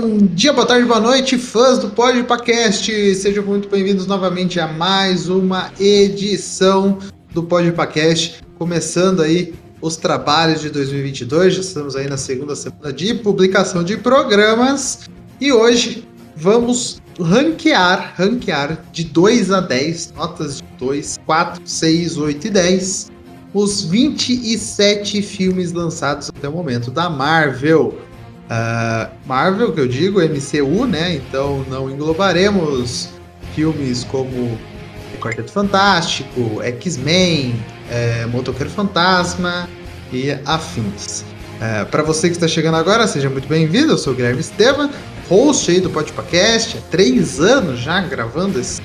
Bom dia, boa tarde, boa noite, fãs do Podpacast! Sejam muito bem-vindos novamente a mais uma edição do Podpacast, começando aí os trabalhos de 2022, já estamos aí na segunda semana de publicação de programas e hoje vamos ranquear, ranquear de 2 a 10, notas de 2, 4, 6, 8 e 10, os 27 filmes lançados até o momento da Marvel. Uh, Marvel, que eu digo, MCU, né? Então não englobaremos filmes como Quarteto Fantástico, X-Men, é, Motoqueiro Fantasma e afins. É, Para você que está chegando agora, seja muito bem-vindo. Eu sou o Guilherme Estevam, host aí do Podpacast. Há três anos já gravando esse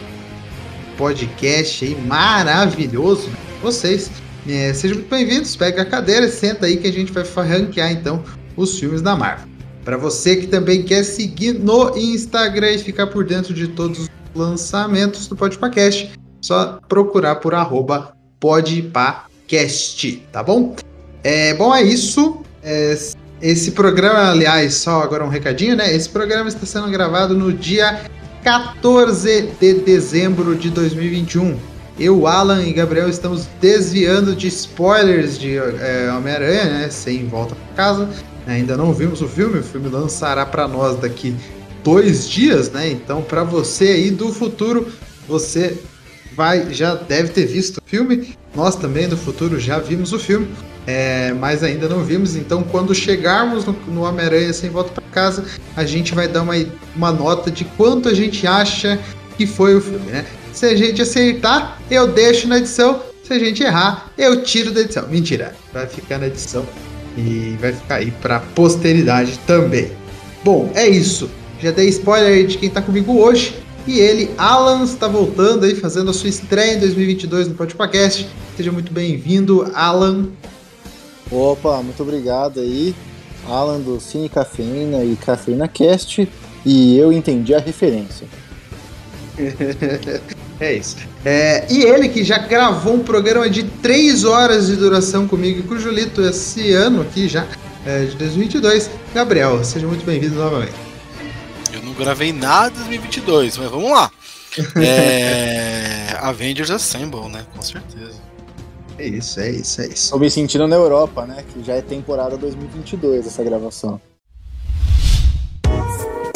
podcast aí maravilhoso né? vocês. É, sejam muito bem-vindos. Pega a cadeira, senta aí que a gente vai ranquear então os filmes da Marvel. Para você que também quer seguir no Instagram e ficar por dentro de todos os lançamentos do Podpacast, só procurar por arroba podpacast, tá bom? É, bom, é isso. É, esse programa, aliás, só agora um recadinho, né? Esse programa está sendo gravado no dia 14 de dezembro de 2021. Eu, Alan e Gabriel estamos desviando de spoilers de é, Homem-Aranha, né? Sem volta para casa. Ainda não vimos o filme, o filme lançará para nós daqui dois dias, né? Então, para você aí do futuro, você vai já deve ter visto o filme. Nós também do futuro já vimos o filme, é, mas ainda não vimos. Então, quando chegarmos no, no Homem-Aranha sem volta para casa, a gente vai dar uma, uma nota de quanto a gente acha que foi o filme, né? Se a gente acertar, eu deixo na edição. Se a gente errar, eu tiro da edição. Mentira, vai ficar na edição e vai ficar aí para posteridade também. Bom, é isso. Já dei spoiler de quem tá comigo hoje. E ele, Alan, está voltando aí, fazendo a sua estreia em 2022 no Podcast. Seja muito bem-vindo, Alan. Opa, muito obrigado aí, Alan do Cine Cafeína e Cafeína Cast. E eu entendi a referência. É isso. É, e ele que já gravou um programa de 3 horas de duração comigo e com o Julito esse ano aqui já, é, de 2022. Gabriel, seja muito bem-vindo novamente. Eu não gravei nada em 2022, mas vamos lá. É... Avengers Assemble, né? Com certeza. É isso, é isso, é isso. Tô me sentindo na Europa, né? Que já é temporada 2022 essa gravação.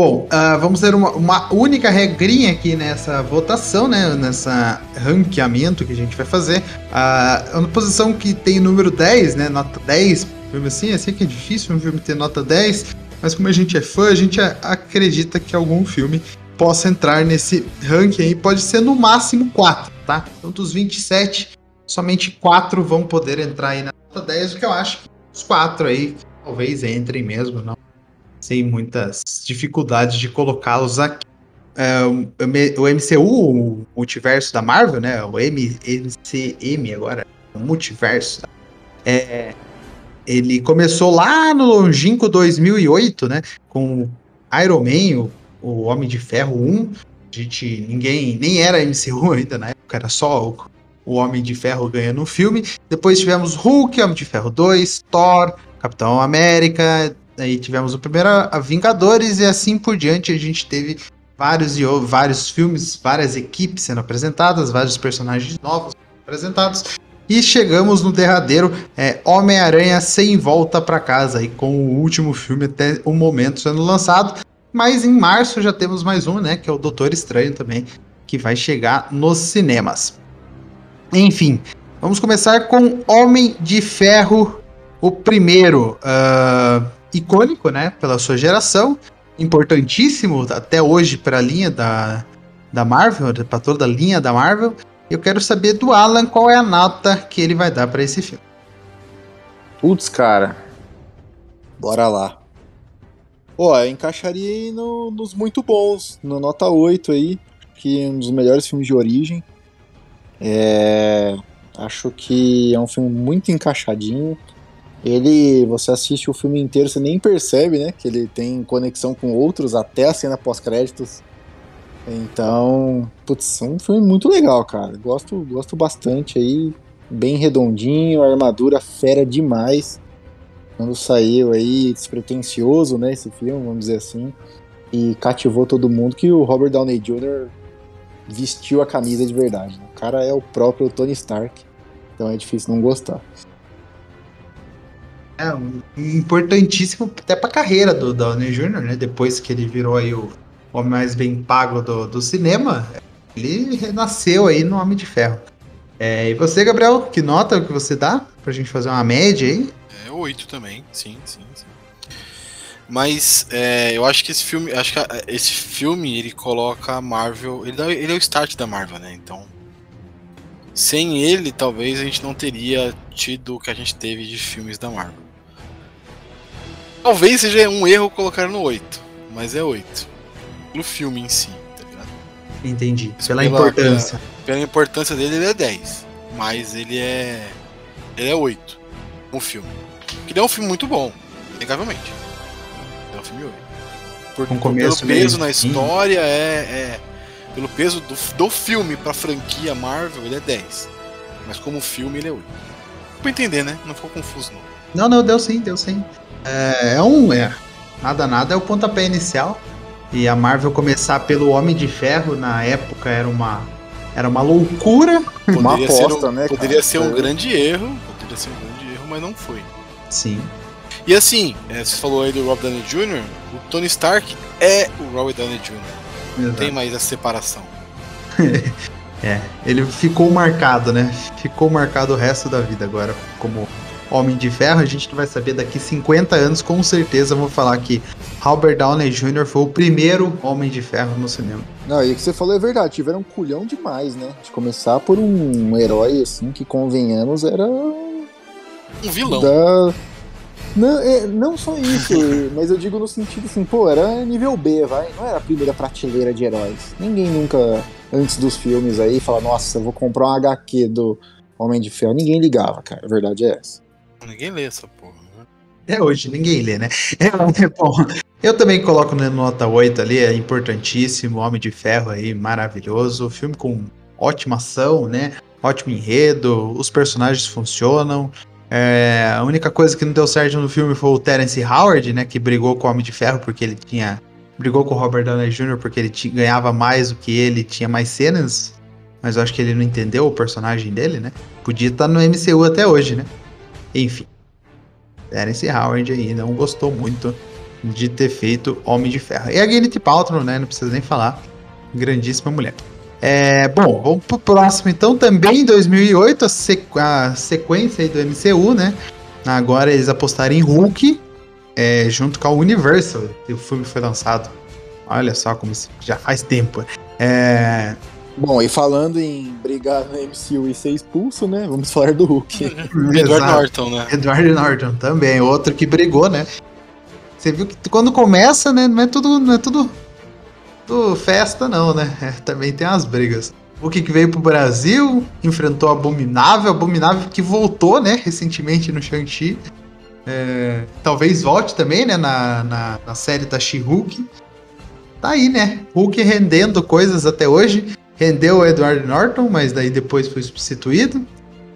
Bom, uh, vamos ter uma, uma, única regrinha aqui nessa votação, né? Nessa ranqueamento que a gente vai fazer. Uh, a posição que tem número 10, né? Nota 10, filme assim, assim que é difícil um filme ter nota 10, mas como a gente é fã, a gente acredita que algum filme possa entrar nesse ranking aí. Pode ser no máximo 4, tá? Então dos 27, somente 4 vão poder entrar aí na nota 10, o que eu acho que os 4 aí talvez entrem mesmo, não sem muitas dificuldades de colocá-los aqui. É, o MCU, o multiverso da Marvel, né? O M, MCM agora, o multiverso. É, ele começou lá no longínquo 2008, né? Com Iron Man, o, o Homem de Ferro 1. A gente, ninguém, nem era MCU ainda na época, era só o, o Homem de Ferro ganhando o filme. Depois tivemos Hulk, Homem de Ferro 2, Thor, Capitão América, Aí tivemos o primeiro a Vingadores e assim por diante a gente teve vários e vários filmes, várias equipes sendo apresentadas, vários personagens novos apresentados. E chegamos no derradeiro é, Homem-Aranha sem volta para casa, aí, com o último filme até o momento sendo lançado. Mas em março já temos mais um, né? Que é o Doutor Estranho também, que vai chegar nos cinemas. Enfim, vamos começar com Homem de Ferro, o primeiro. Uh, icônico, né, pela sua geração, importantíssimo até hoje para a linha da, da Marvel, para toda a linha da Marvel. Eu quero saber do Alan qual é a nota que ele vai dar para esse filme. Putz, cara. Bora lá. Pô, eu encaixaria no, nos muito bons, no nota 8 aí, que é um dos melhores filmes de origem. É, acho que é um filme muito encaixadinho. Ele, você assiste o filme inteiro, você nem percebe, né? Que ele tem conexão com outros até a cena pós-créditos. Então, putz, é um filme muito legal, cara. Gosto, gosto bastante aí. Bem redondinho, armadura fera demais. Quando saiu aí, despretensioso, né? Esse filme, vamos dizer assim. E cativou todo mundo que o Robert Downey Jr. vestiu a camisa de verdade. Né? O cara é o próprio Tony Stark. Então é difícil não gostar. É um, importantíssimo até pra carreira do Downey Jr., né? Depois que ele virou aí o homem mais bem pago do, do cinema, ele renasceu aí no Homem de Ferro. É, e você, Gabriel, que nota que você dá pra gente fazer uma média aí? É 8 também, sim, sim, sim. Mas é, eu acho que esse filme, acho que esse filme ele coloca a Marvel, ele, dá, ele é o start da Marvel, né? Então, sem ele, talvez a gente não teria tido o que a gente teve de filmes da Marvel. Talvez seja um erro colocar no 8, mas é 8. No filme em si, tá ligado? Entendi. Pela, pela importância. Pela, pela, importância dele, ele é 10. Mas ele é. Ele é 8. No filme. Que é um filme muito bom, inegavelmente. É um filme 8. Por, um começo pelo peso na história, é, é, Pelo peso do, do filme pra franquia Marvel, ele é 10. Mas como filme, ele é 8. Pra entender, né? Não ficou confuso, não. Não, não, deu sim, deu sim. É, é um. É, nada, nada é o pontapé inicial. E a Marvel começar pelo Homem de Ferro na época era uma. Era uma loucura. Poderia uma aposta, um, né? Poderia cara? ser um grande erro. Poderia ser um grande erro, mas não foi. Sim. E assim, é, você falou aí do Rob Downey Jr., o Tony Stark é o Robert Downey Jr. Não tem mais essa separação. é, ele ficou marcado, né? Ficou marcado o resto da vida agora como Homem de Ferro, a gente vai saber daqui 50 anos, com certeza vou falar que Robert Downey Jr. foi o primeiro Homem de Ferro no cinema. Não, e o que você falou é verdade, tiveram um culhão demais, né? De começar por um herói, assim, que convenhamos era. Um vilão. Da... Não, é, não só isso, mas eu digo no sentido assim, pô, era nível B, vai. Não era a primeira prateleira de heróis. Ninguém nunca, antes dos filmes aí, fala, nossa, vou comprar um HQ do Homem de Ferro. Ninguém ligava, cara. A verdade é essa. Ninguém lê essa porra. Né? É hoje, ninguém lê, né? É, é bom. Eu também coloco na nota 8 ali, é importantíssimo, Homem de Ferro aí, maravilhoso. Filme com ótima ação, né? Ótimo enredo, os personagens funcionam. É, a única coisa que não deu certo no filme foi o Terence Howard, né? Que brigou com o Homem de Ferro porque ele tinha. Brigou com o Robert Downey Jr. porque ele tinha, ganhava mais do que ele, tinha mais cenas. Mas eu acho que ele não entendeu o personagem dele, né? Podia estar no MCU até hoje, né? Enfim. Terence Howard aí não gostou muito de ter feito Homem de Ferro. E a Gwyneth Paltrow, né? Não precisa nem falar. Grandíssima mulher. É, bom, vamos pro próximo então. Também em 2008, a, sequ a sequência aí do MCU, né? Agora eles apostaram em Hulk, é, junto com a Universal. O filme foi lançado. Olha só como já faz tempo. É, Bom, e falando em brigar no MCU e ser expulso, né? Vamos falar do Hulk. Edward Norton, né? Edward Norton também, outro que brigou, né? Você viu que quando começa, né? Não é tudo, não é tudo, tudo festa, não, né? É, também tem as brigas. O que veio pro Brasil, enfrentou Abominável, Abominável que voltou, né, recentemente no Shang-Chi. É, talvez volte também, né, na, na, na série da She-Hulk. Tá aí, né? Hulk rendendo coisas até hoje. Rendeu o Edward Norton, mas daí depois foi substituído.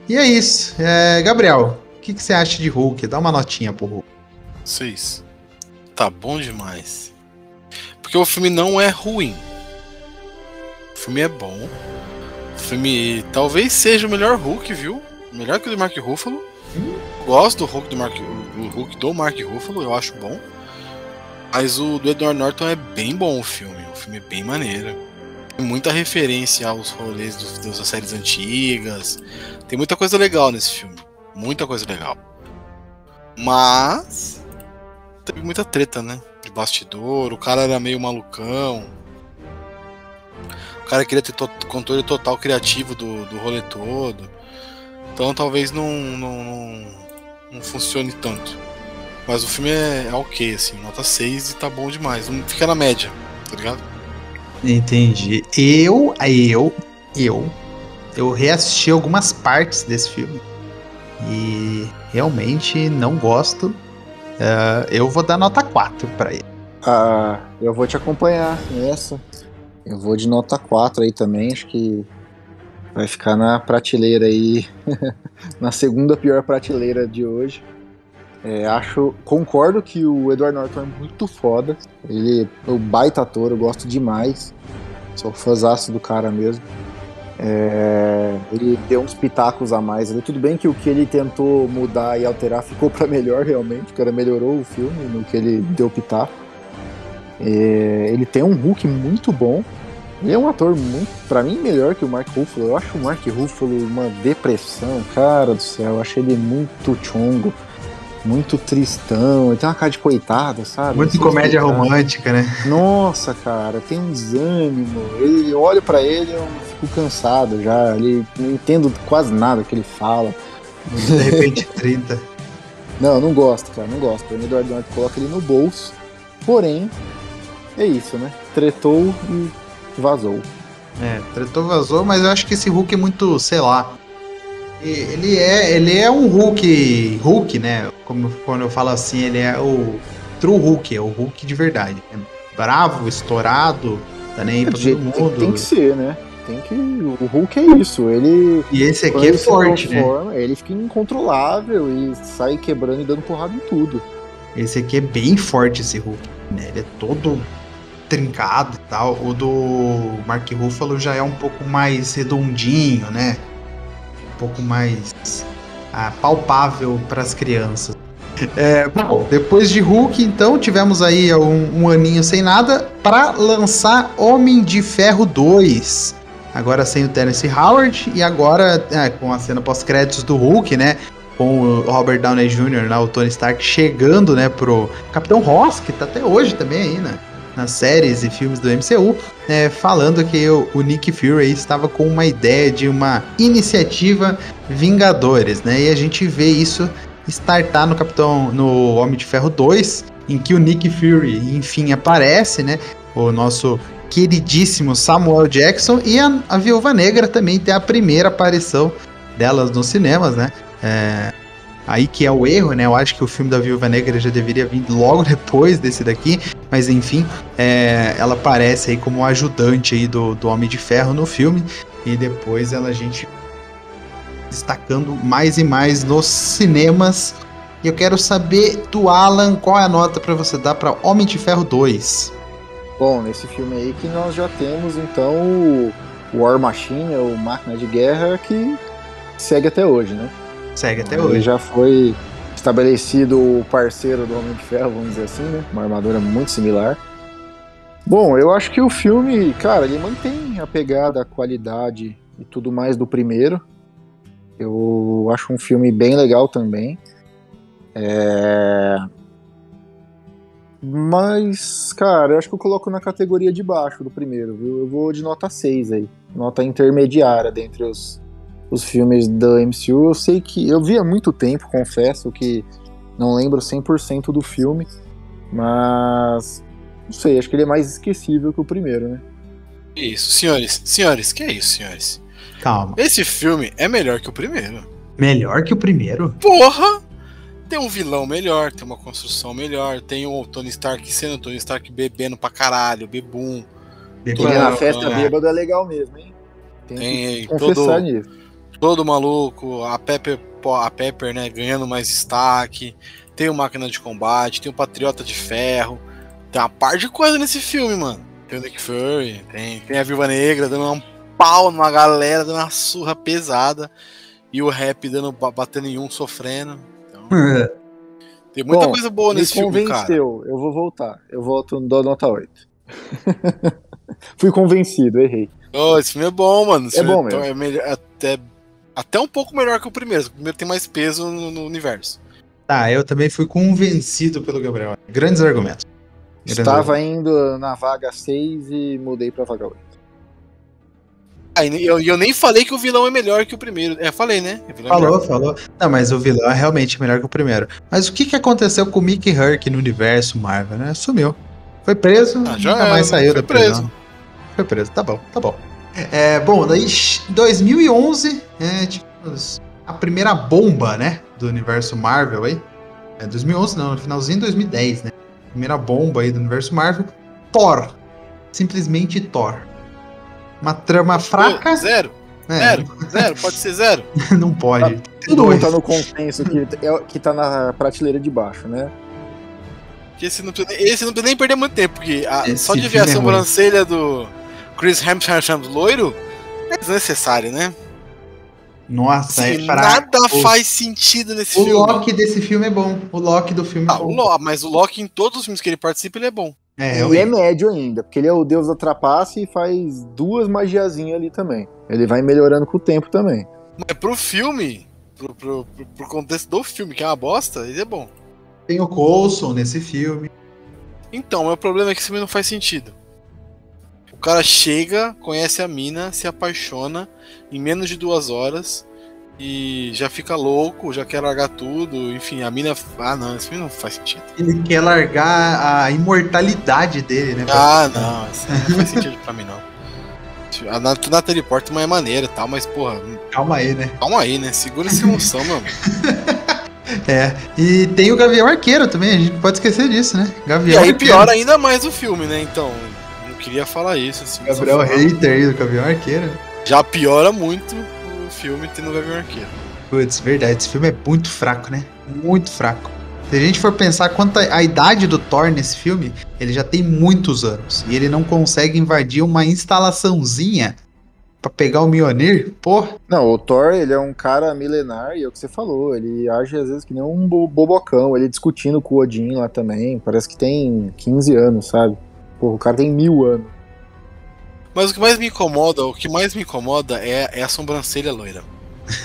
E é isso. É, Gabriel, o que, que, você acha de Hulk? Dá uma notinha pro Hulk. Seis. Tá bom demais. Porque o filme não é ruim. O filme é bom. O filme talvez seja o melhor Hulk, viu? Melhor que o do Mark Ruffalo. Hum. Gosto do Hulk do Mark, do Hulk do Mark Ruffalo, eu acho bom. Mas o do Edward Norton é bem bom o filme. O filme é bem maneiro. Muita referência aos rolês dos, das séries antigas. Tem muita coisa legal nesse filme. Muita coisa legal. Mas. Teve muita treta, né? De bastidor. O cara era meio malucão. O cara queria ter to controle total criativo do, do rolê todo. Então talvez não, não, não, não funcione tanto. Mas o filme é, é ok, assim, nota 6 e tá bom demais. Fica na média, tá ligado? Entendi. Eu, eu, eu eu reassisti algumas partes desse filme e realmente não gosto. Uh, eu vou dar nota 4 para ele. Ah, eu vou te acompanhar nessa. Eu vou de nota 4 aí também, acho que vai ficar na prateleira aí, na segunda pior prateleira de hoje. É, acho, concordo que o Edward Norton é muito foda. Ele é o baita ator, eu gosto demais. Sou fãzaço do cara mesmo. É, ele deu uns pitacos a mais ali. Tudo bem que o que ele tentou mudar e alterar ficou para melhor, realmente. O cara melhorou o filme no que ele deu pitaco. É, ele tem um Hulk muito bom. Ele é um ator muito, para mim, melhor que o Mark Ruffalo. Eu acho o Mark Ruffalo uma depressão, cara do céu. Eu acho ele muito chongo muito tristão, ele tem uma cara de coitado, sabe? Muito comédia romântica, né? Nossa, cara, tem um desânimo. Ele olho para ele, eu fico cansado já. Ele não entendo quase nada que ele fala. De repente 30. Não, não gosto, cara, não gosto. O Edward Norton coloca ele no bolso. Porém, é isso, né? Tretou e vazou. É, tretou, vazou, mas eu acho que esse Hulk é muito, sei lá, ele é, ele é um Hulk, Hulk, né? Como quando eu falo assim, ele é o true Hulk, é o Hulk de verdade. É bravo, estourado, tá nem aí pra todo mundo. Tem, tem, que ser, né? Tem que. O Hulk é isso. Ele. E esse aqui é forte, né? ele fica incontrolável e sai quebrando e dando porrada em tudo. Esse aqui é bem forte, esse Hulk. Né? Ele é todo trincado e tal. O do Mark Ruffalo já é um pouco mais redondinho, né? Pouco mais ah, palpável para as crianças. É, bom, depois de Hulk, então, tivemos aí um, um aninho sem nada para lançar Homem de Ferro 2. Agora sem o Terence Howard e agora é, com a cena pós-créditos do Hulk, né? Com o Robert Downey Jr., né, o Tony Stark chegando, né, pro Capitão Ross, que tá até hoje também aí, né? Nas séries e filmes do MCU, é, falando que o, o, Nick Fury estava com uma ideia de uma iniciativa Vingadores, né? E a gente vê isso startar no Capitão, no Homem de Ferro 2, em que o Nick Fury, enfim, aparece, né? O nosso queridíssimo Samuel Jackson e a, a Viúva Negra também tem a primeira aparição delas nos cinemas, né? É, Aí que é o erro, né? Eu acho que o filme da Viúva Negra já deveria vir logo depois desse daqui, mas enfim, é, ela aparece aí como ajudante aí do, do Homem de Ferro no filme e depois ela a gente destacando mais e mais nos cinemas. E eu quero saber do Alan qual é a nota para você dar para Homem de Ferro 2. Bom, nesse filme aí que nós já temos então o War Machine, o Máquina de Guerra que segue até hoje, né? Segue até hoje. já foi estabelecido o parceiro do Homem de Ferro, vamos dizer assim, né? Uma armadura muito similar. Bom, eu acho que o filme, cara, ele mantém a pegada, a qualidade e tudo mais do primeiro. Eu acho um filme bem legal também. É... Mas, cara, eu acho que eu coloco na categoria de baixo do primeiro, viu? Eu vou de nota 6 aí. Nota intermediária dentre os, os filmes da MCU. Eu sei que eu vi há muito tempo, confesso que não lembro 100% do filme, mas não sei, acho que ele é mais esquecível que o primeiro, né? Isso, senhores, senhores, que é isso, senhores? Calma. Esse filme é melhor que o primeiro. Melhor que o primeiro? Porra! Tem um vilão melhor, tem uma construção melhor, tem o Tony Stark sendo o Tony Stark bebendo pra caralho, bebum. Ele na festa é. bêbada é legal mesmo, hein? Tem, tem que confessar todo... nisso todo maluco, a Pepper, a Pepper, né, ganhando mais destaque, tem o Máquina de Combate, tem o Patriota de Ferro, tem uma par de coisa nesse filme, mano. Tem o Nick Fury, tem, tem a Viúva Negra dando um pau numa galera, dando uma surra pesada, e o rap dando, batendo em um, sofrendo. Então, tem muita Bom, coisa boa nesse filme, cara. eu vou voltar, eu volto no nota 8. Fui convencido, errei. Oh, esse filme é bom, mano. Esse é bom é mesmo. É melhor, até até um pouco melhor que o primeiro. O primeiro tem mais peso no, no universo. Tá, eu também fui convencido pelo Gabriel. Grandes argumentos. Grandes Estava argumentos. indo na vaga 6 e mudei pra vaga 8. Ah, eu, eu nem falei que o vilão é melhor que o primeiro. É, falei, né? É falou, é falou. Não, mas o vilão é realmente melhor que o primeiro. Mas o que, que aconteceu com o Mickey Herc no universo Marvel, né? Sumiu. Foi preso, ah, já nunca mais saiu da prisão. Preso. Foi preso, tá bom, tá bom. É, bom, daí em 2011, é, tipo, a primeira bomba, né, do universo Marvel aí. É 2011 não, no finalzinho de 2010, né? Primeira bomba aí do universo Marvel. Thor. Simplesmente Thor. Uma trama fraca. Zero. É, Zero. Zero. Pode ser zero. não pode. Todo mundo Dois. tá no consenso que, é- que tá na prateleira de baixo, né? Que esse não, precisa, nem- esse não precisa nem perder muito tempo, porque a- só de ver a é sobrancelha do Chris Hemsworth loiro é desnecessário, né? Nossa, é fraco. nada O- faz sentido nesse O filme. Loki desse filme é bom. O Loki do filme é Ah, o bom. Mas o Loki em todos os filmes que ele participa, ele é bom. É, e é médio ainda, porque ele é o deus da trapace e faz duas magiazinhas ali também. Ele vai melhorando com o tempo também. Mas pro filme, pro, pro, pro- pro contexto do filme, que é uma bosta, ele é bom. Tem o Coulson nesse filme. Então, meu problema é que esse filme não faz sentido. O cara chega, conhece a mina, se apaixona em menos de duas horas e já fica louco, já quer largar tudo. Enfim, a mina. Ah, não, esse filme não faz sentido. Ele quer largar a imortalidade dele, né? Ah, não, filme não faz sentido pra mim, não. A Natalie Portman é maneira e tal, mas, porra, Calma aí, né? calma aí, né? Segura essa emoção, meu amigo. É. E tem o Gavião Arqueiro também, a gente pode esquecer disso, né? E Gavião aí Arqueiro. piora ainda mais o filme, né? Então, não queria falar isso, assim. Gabriel falar. hater aí do Gavião Arqueiro. Já piora muito o filme tendo o Gavião Arqueiro. Putz, verdade, esse filme é muito fraco, né? Muito fraco. Se a gente for pensar quanto a, a idade do Thor nesse filme, ele já tem muitos anos. E ele não consegue invadir uma instalaçãozinha pra pegar o Mjolnir. Pô, Não, o Thor, ele é um cara milenar, e é o que você falou, ele age às vezes que nem um bo- bobocão, ele discutindo com o Odin lá também, parece que tem 15 anos, sabe? Pô, o cara tem mil anos. Mas o que mais me incomoda, o que mais me incomoda é, é a sobrancelha loira.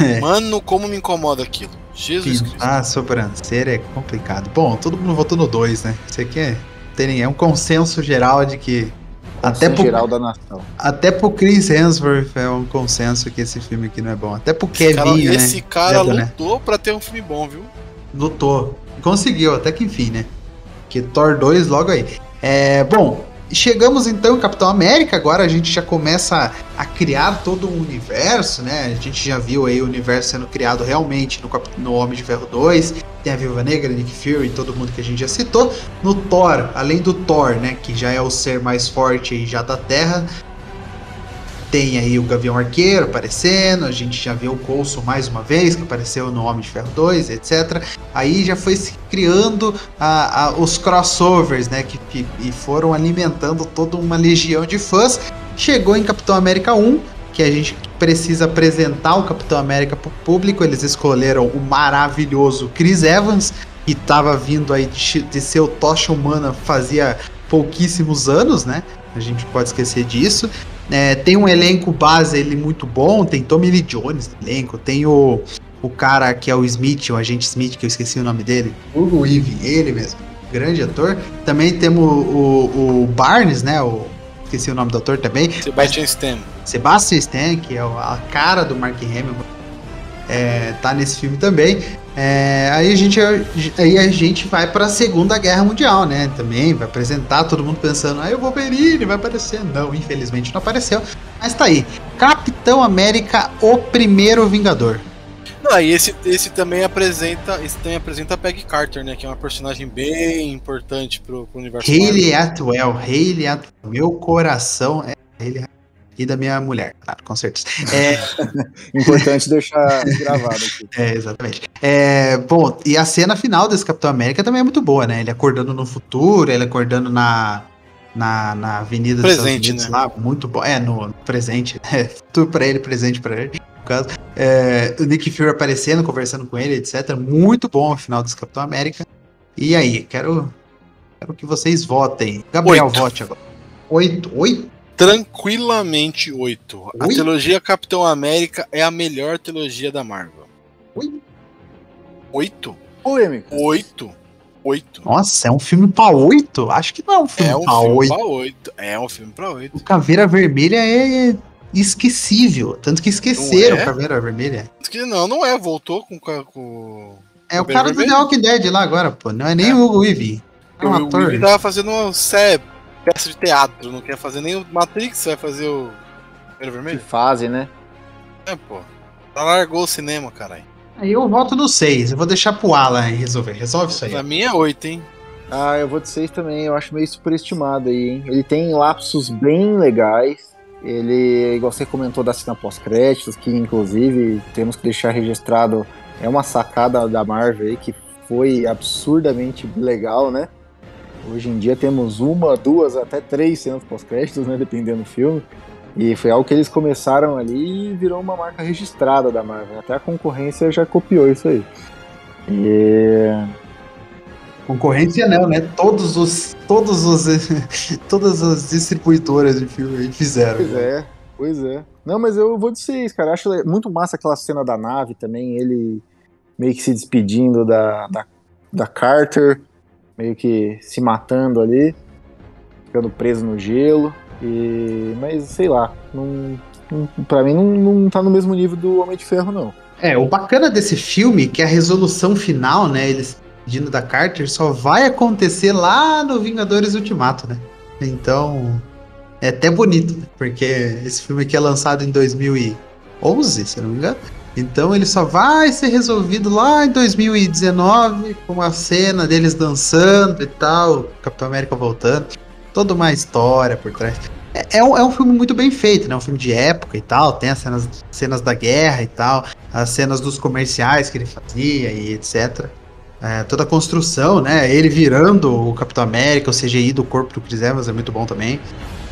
É. Mano, como me incomoda aquilo. Jesus Cristo. pintar a sobrancelha é complicado. Bom, todo mundo votou no 2, né? Isso aqui é, tem, é um consenso geral de que. Até pro, geral da nação. até pro Chris Hemsworth é um consenso que esse filme aqui não é bom. Até pro Esse cara, Kevin, né? esse cara né? lutou pra ter um filme bom, viu? Lutou. Conseguiu, até que enfim, né? Que Thor 2 logo aí. É, bom, chegamos então em Capitão América, agora a gente já começa a criar todo um universo, né? A gente já viu aí o universo sendo criado realmente no, no Homem de Ferro 2, tem a Viúva Negra, Nick Fury, todo mundo que a gente já citou. No Thor, além do Thor, né, que já é o ser mais forte aí já da Terra, tem aí o Gavião Arqueiro aparecendo, a gente já viu o Coulson mais uma vez, que apareceu no Homem de Ferro 2, etc. Aí já foi se criando a- a- os crossovers, né? Que, que- e foram alimentando toda uma legião de fãs. Chegou em Capitão América 1, que a gente precisa apresentar o Capitão América para o público. Eles escolheram o maravilhoso Chris Evans, que estava vindo aí de, de ser o Tocha Humana fazia pouquíssimos anos, né? A gente pode esquecer disso. É, tem um elenco base ele muito bom, tem Tommy Lee Jones no elenco, tem o, o cara que é o Smith, o agente Smith, que eu esqueci o nome dele, Hugo Weaving, ele mesmo, grande ator. Também temos o, o, o Barnes, né, o, esqueci o nome do ator também, Sebastian Stan. Sebastian Stan, que é a cara do Mark Hamill, é, tá nesse filme também. É, aí, a gente, aí a gente vai pra Segunda Guerra Mundial, né? Também vai apresentar, todo mundo pensando, ah, o Wolverine vai aparecer. Não, infelizmente não apareceu. Mas tá aí. Capitão América, o primeiro Vingador. Não, e esse, esse também apresenta. Esse também apresenta a Peggy Carter, né? Que é uma personagem bem importante pro, pro universo. Hayley Atwell, Hayley Atwell. Meu coração é Hayley Atwell. E da minha mulher, claro, com certeza. É, Importante deixar gravado aqui. É, exatamente. É, bom, e a cena final desse Capitão América também é muito boa, né? Ele acordando no futuro, ele acordando na, na, na Avenida Presente, dos Estados Unidos né? lá, muito bom. É, no, no presente. É, futuro pra ele, presente pra ele. No caso. É, o Nick Fury aparecendo, conversando com ele, etc. Muito bom o final desse Capitão América. E aí, quero, quero que vocês votem. Gabriel, Oito. vote agora. Oito? Oito? Tranquilamente 8. A trilogia Capitão América é a melhor trilogia da Marvel. Oi? 8? Polêmica. 8? 8. Nossa, é um filme pra oito? Acho que não é um filme É um pra filme oito. pra 8. É um filme pra 8. O Caveira Vermelha é esquecível. Tanto que esqueceram é? o Caveira Vermelha. Não, não é. Voltou com. com-. É o Caveira cara do Vermelha? The Walking Dead lá agora, pô. Não é nem É. o Hugo Weaving. É um o ator. Will tava fazendo uma sé- peça de teatro. Não quer fazer nem o Matrix, vai fazer o. Primeiro Que vermelho? fase, né? É, pô. Ela largou o cinema, caralho. Aí eu voto no 6. Eu vou deixar pro Alan resolver. Resolve isso aí. Pra mim é 8, hein? Ah, eu vou de 6 também, eu acho meio superestimado aí, hein? Ele tem lapsos bem legais. Ele, igual você comentou da cena pós-créditos, que inclusive temos que deixar registrado, é uma sacada da Marvel aí que foi absurdamente legal, né? Hoje em dia temos uma, duas, até três cenas pós-créditos, né? Dependendo do filme. E foi algo que eles começaram ali e virou uma marca registrada da Marvel. Até a concorrência já copiou isso aí. E Concorrência não, né? Todos os. Todos os. todas as distribuidoras de filme fizeram. Pois é, pois é. Não, mas eu vou de seis, cara. Eu acho muito massa aquela cena da nave também, ele meio que se despedindo da, da, da Carter, meio que se matando ali, ficando preso no gelo. E. Mas sei lá, não, não, pra mim não, não tá no mesmo nível do Homem de Ferro, não. É, o bacana desse filme é que a resolução final, né? Eles pedindo da Carter só vai acontecer lá no Vingadores Ultimato, né? Então. É até bonito, né? Porque esse filme aqui é lançado em 2011, se não me engano. Então ele só vai ser resolvido lá em 2019, com a cena deles dançando e tal, Capitão América voltando. Toda uma história por trás. É, é um, é um filme muito bem feito, né? Um filme de época e tal. Tem as cenas, cenas da guerra e tal, as cenas dos comerciais que ele fazia e etc. É, toda a construção, né? Ele virando o Capitão América, o CGI do corpo do Chris Evans é muito bom também.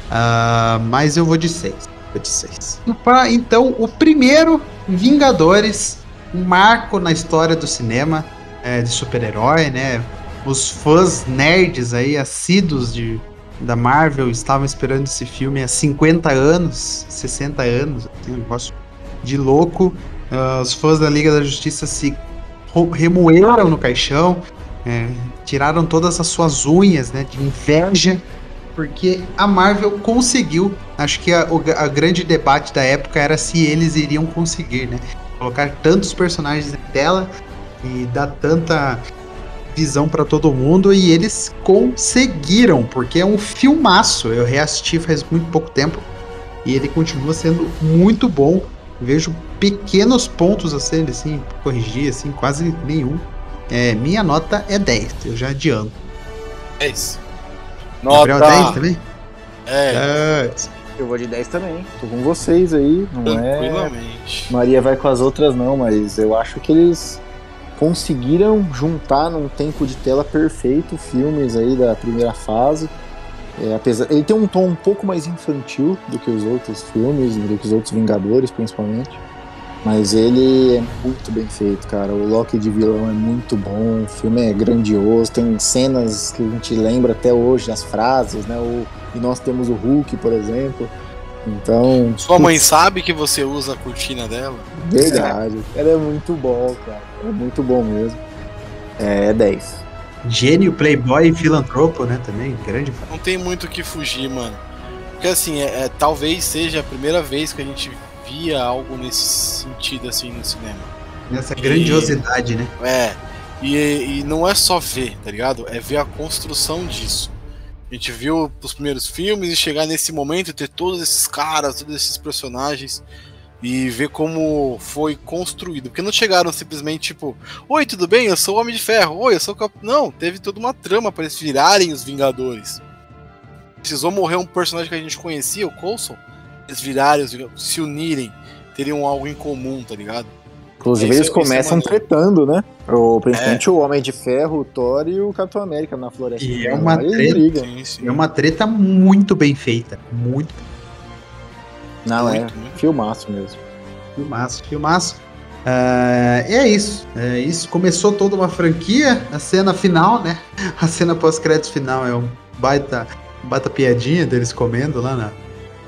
Ah, mas eu vou de 6. De 6. Então, o primeiro Vingadores, um marco na história do cinema é, de super-herói, né? Os fãs nerds aí, assíduos de, da Marvel, estavam esperando esse filme há 50 anos, 60 anos, tem um negócio de louco. Ah, os fãs da Liga da Justiça se remoeram no caixão, é, tiraram todas as suas unhas né, de inveja, porque a Marvel conseguiu. Acho que a, o a grande debate da época era se eles iriam conseguir, né? Colocar tantos personagens em tela e dar tanta visão para todo mundo e eles conseguiram, porque é um filmaço. Eu reassisti faz muito pouco tempo e ele continua sendo muito bom. Vejo pequenos pontos a serem assim, corrigir assim, quase nenhum. É, minha nota é 10, eu já adianto. É 10. Nota. Gabriel 10 também? É. é. Eu vou de 10 também. Tô com vocês aí, não é? Tranquilamente. É... Maria vai com as outras não, mas eu acho que eles conseguiram juntar num tempo de tela perfeito filmes aí da primeira fase. É, apesar, ele tem um tom um pouco mais infantil do que os outros filmes, do que os outros Vingadores, principalmente. Mas ele é muito bem feito, cara. O Loki de vilão é muito bom, o filme é grandioso, tem cenas que a gente lembra até hoje, as frases, né? O, e nós temos o Hulk, por exemplo. Então. Sua mãe sabe que você usa a cortina dela? Verdade. Ela é muito bom, cara. É muito bom mesmo. É 10. Gênio, playboy e filantropo, né? Também, grande. Não tem muito o que fugir, mano. Porque assim, é, é- talvez seja a primeira vez que a gente via algo nesse sentido assim no cinema. Nessa grandiosidade, né? É. E, e não é só ver, tá ligado? É ver a construção disso. A gente viu os primeiros filmes e chegar nesse momento e ter todos esses caras, todos esses personagens e ver como foi construído. Porque não chegaram simplesmente tipo, oi, tudo bem? Eu sou o Homem de Ferro. Oi, eu sou o Cap... Não, teve toda uma trama para eles virarem os Vingadores. Precisou morrer um personagem que a gente conhecia, o Coulson. Eles virarem, se unirem, teriam algo em comum, tá ligado? Inclusive, eles isso é começam maneiro. tretando, né? O, principalmente o Homem de Ferro, o Thor e o Capitão América na floresta. E é Então, uma treta. Sim, sim. É uma treta muito bem feita. Muito Não, é Muito, muito. filmaço mesmo. filmaço, filmaço. Ah, e é isso. É isso. Começou toda uma franquia. A cena final, né? A cena pós-créditos final é um baita, baita piadinha deles comendo lá na.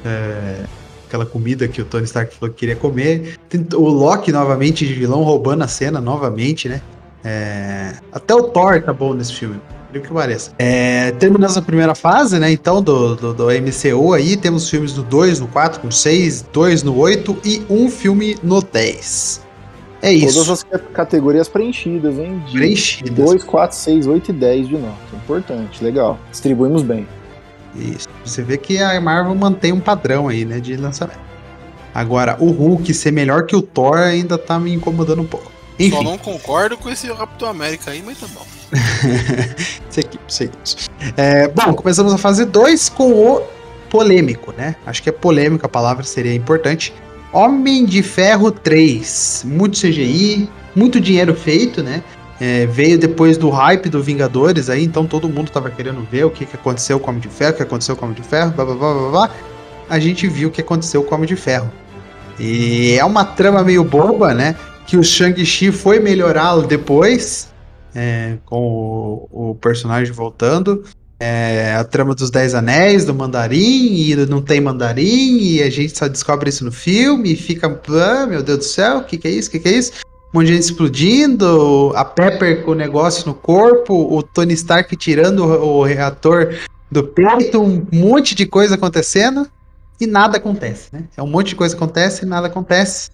É, aquela comida que o Tony Stark falou que queria comer. O Loki novamente de vilão roubando a cena novamente, né? É, até o Thor tá bom nesse filme. Incrível que pareça. É, terminamos a primeira fase, né? Então, do, do, do MCU aí, temos filmes no 2, no 4, no 6, 2 no 8 e um filme no 10. É isso. Todas as ca- categorias preenchidas, hein? De Preenchidas. 2, 4, 6, 8 e 10 de nota. Importante, legal. Distribuímos bem. Isso. Você vê que a Marvel mantém um padrão aí, né? De lançamento. Agora, o Hulk ser melhor que o Thor ainda tá me incomodando um pouco. Enfim. Só não concordo com esse Capitão América aí, mas tá bom. seguimos, seguimos. É, bom, começamos a fase 2 com o polêmico, né? Acho que é polêmico a palavra seria importante. Homem de Ferro 3. Muito CGI, muito dinheiro feito, né? É, veio depois do hype do Vingadores aí, então todo mundo tava querendo ver o que, que aconteceu com o Homem de Ferro, o que aconteceu com o Homem de Ferro, blá blá blá blá blá. A gente viu o que aconteceu com o Homem de Ferro. E é uma trama meio boba, né? Que o Shang-Chi foi melhorá-lo depois, é, com o, o, personagem voltando. É, a trama dos Dez Anéis, do Mandarim, e não tem Mandarim, e a gente só descobre isso no filme, e fica, ah, meu Deus do céu, o que, que é isso? O que, que é isso? Um monte de gente explodindo, a Pepper com o negócio no corpo, o Tony Stark tirando o, o reator do peito, um monte de coisa acontecendo e nada acontece, né? É um monte de coisa acontece e nada acontece.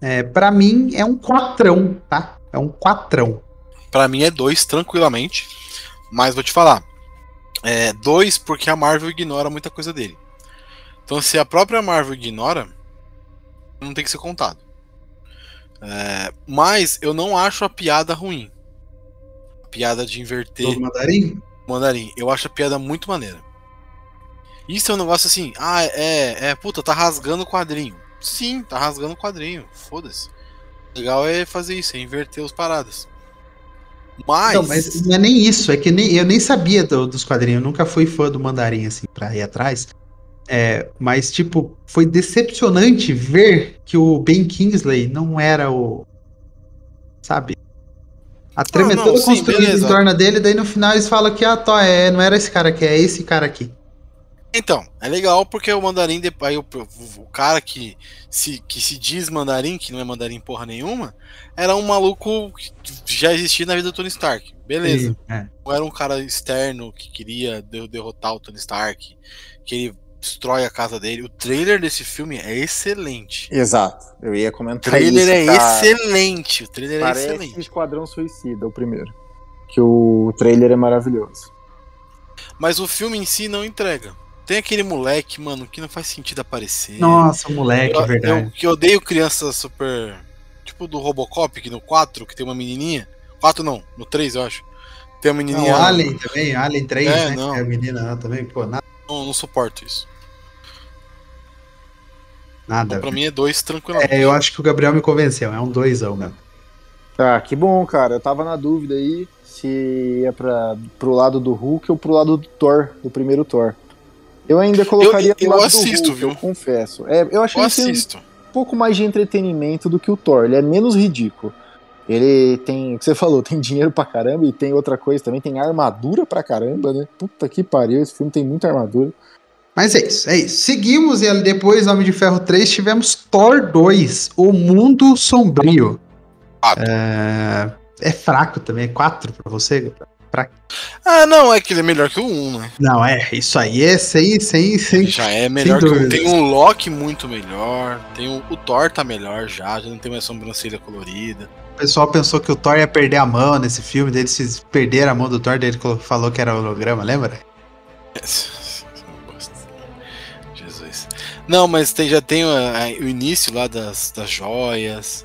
É, para mim é um quatrão, tá? É um quatrão. Para mim é dois tranquilamente, mas vou te falar, é dois porque a Marvel ignora muita coisa dele. Então se a própria Marvel ignora, não tem que ser contado. É, mas eu não acho a piada ruim. A piada de inverter. O mandarim? Mandarim. Eu acho a piada muito maneira. Isso é um negócio assim, ah, é, é, puta, tá rasgando o quadrinho. Sim, tá rasgando o quadrinho. Foda-se. Legal é fazer isso, é inverter os paradas. Mas. Não, mas não é nem isso, é que nem, eu nem sabia do, dos quadrinhos, eu nunca fui fã do Mandarim, assim, pra ir atrás. É, mas, tipo, foi decepcionante ver que o Ben Kingsley não era o. Sabe? A trama ah, construída em torno dele, daí no final eles falam que, ah, tá, é, não era esse cara aqui, é esse cara aqui. Então, é legal porque o mandarim, aí o, o, cara que se, que se diz mandarim, que não é mandarim porra nenhuma, era um maluco que já existia na vida do Tony Stark. Beleza. Sim, é. Era um cara externo que queria derrotar o Tony Stark, que ele destrói a casa dele. O trailer desse filme é excelente. Exato. Eu ia comentar O trailer isso, é tá... excelente. O trailer é Parece é excelente. Esquadrão Suicida, o primeiro. Que o trailer é maravilhoso. Mas o filme em si não entrega. Tem aquele moleque, mano, que não faz sentido aparecer. Nossa, moleque, eu, verdade. Eu, que odeio criança super. Tipo do Robocop, que no 4, que tem uma menininha. 4 não, no 3 eu acho. Tem uma menininha. Não, Alien também, Alien 3, é, né? Não. Que é a menina lá também, pô, nada. Não, não suporto isso. Nada. Então, pra mim é 2 tranquilamente. É, eu acho que o Gabriel me convenceu, é um 2 mesmo. Ah, que bom, cara. Eu tava na dúvida aí se ia pra, pro lado do Hulk ou pro lado do Thor, do primeiro Thor. Eu ainda colocaria eu, eu assisto, Hulk, viu? Eu confesso. É, eu achei eu assisto. um pouco mais de entretenimento do que o Thor. Ele é menos ridículo. Ele tem, o que você falou, tem dinheiro pra caramba e tem outra coisa também, tem armadura pra caramba, né? Puta que pariu, esse filme tem muita armadura. Mas é isso, é isso. Seguimos e depois, Homem de Ferro 3, tivemos Thor 2, O Mundo Sombrio. É, é fraco também, é 4 pra você. Ah, não, é que ele é melhor que o 1, né? Não, é, isso aí é sem, sem, sem Já é melhor que o Tem um Loki muito melhor, tem o, o Thor tá melhor já, já não tem mais sobrancelha colorida. O pessoal pensou que o Thor ia perder a mão nesse filme, daí eles perderam a mão do Thor, daí ele falou que era holograma, lembra? Jesus. Não, mas tem, já tem o, o início lá das, das joias.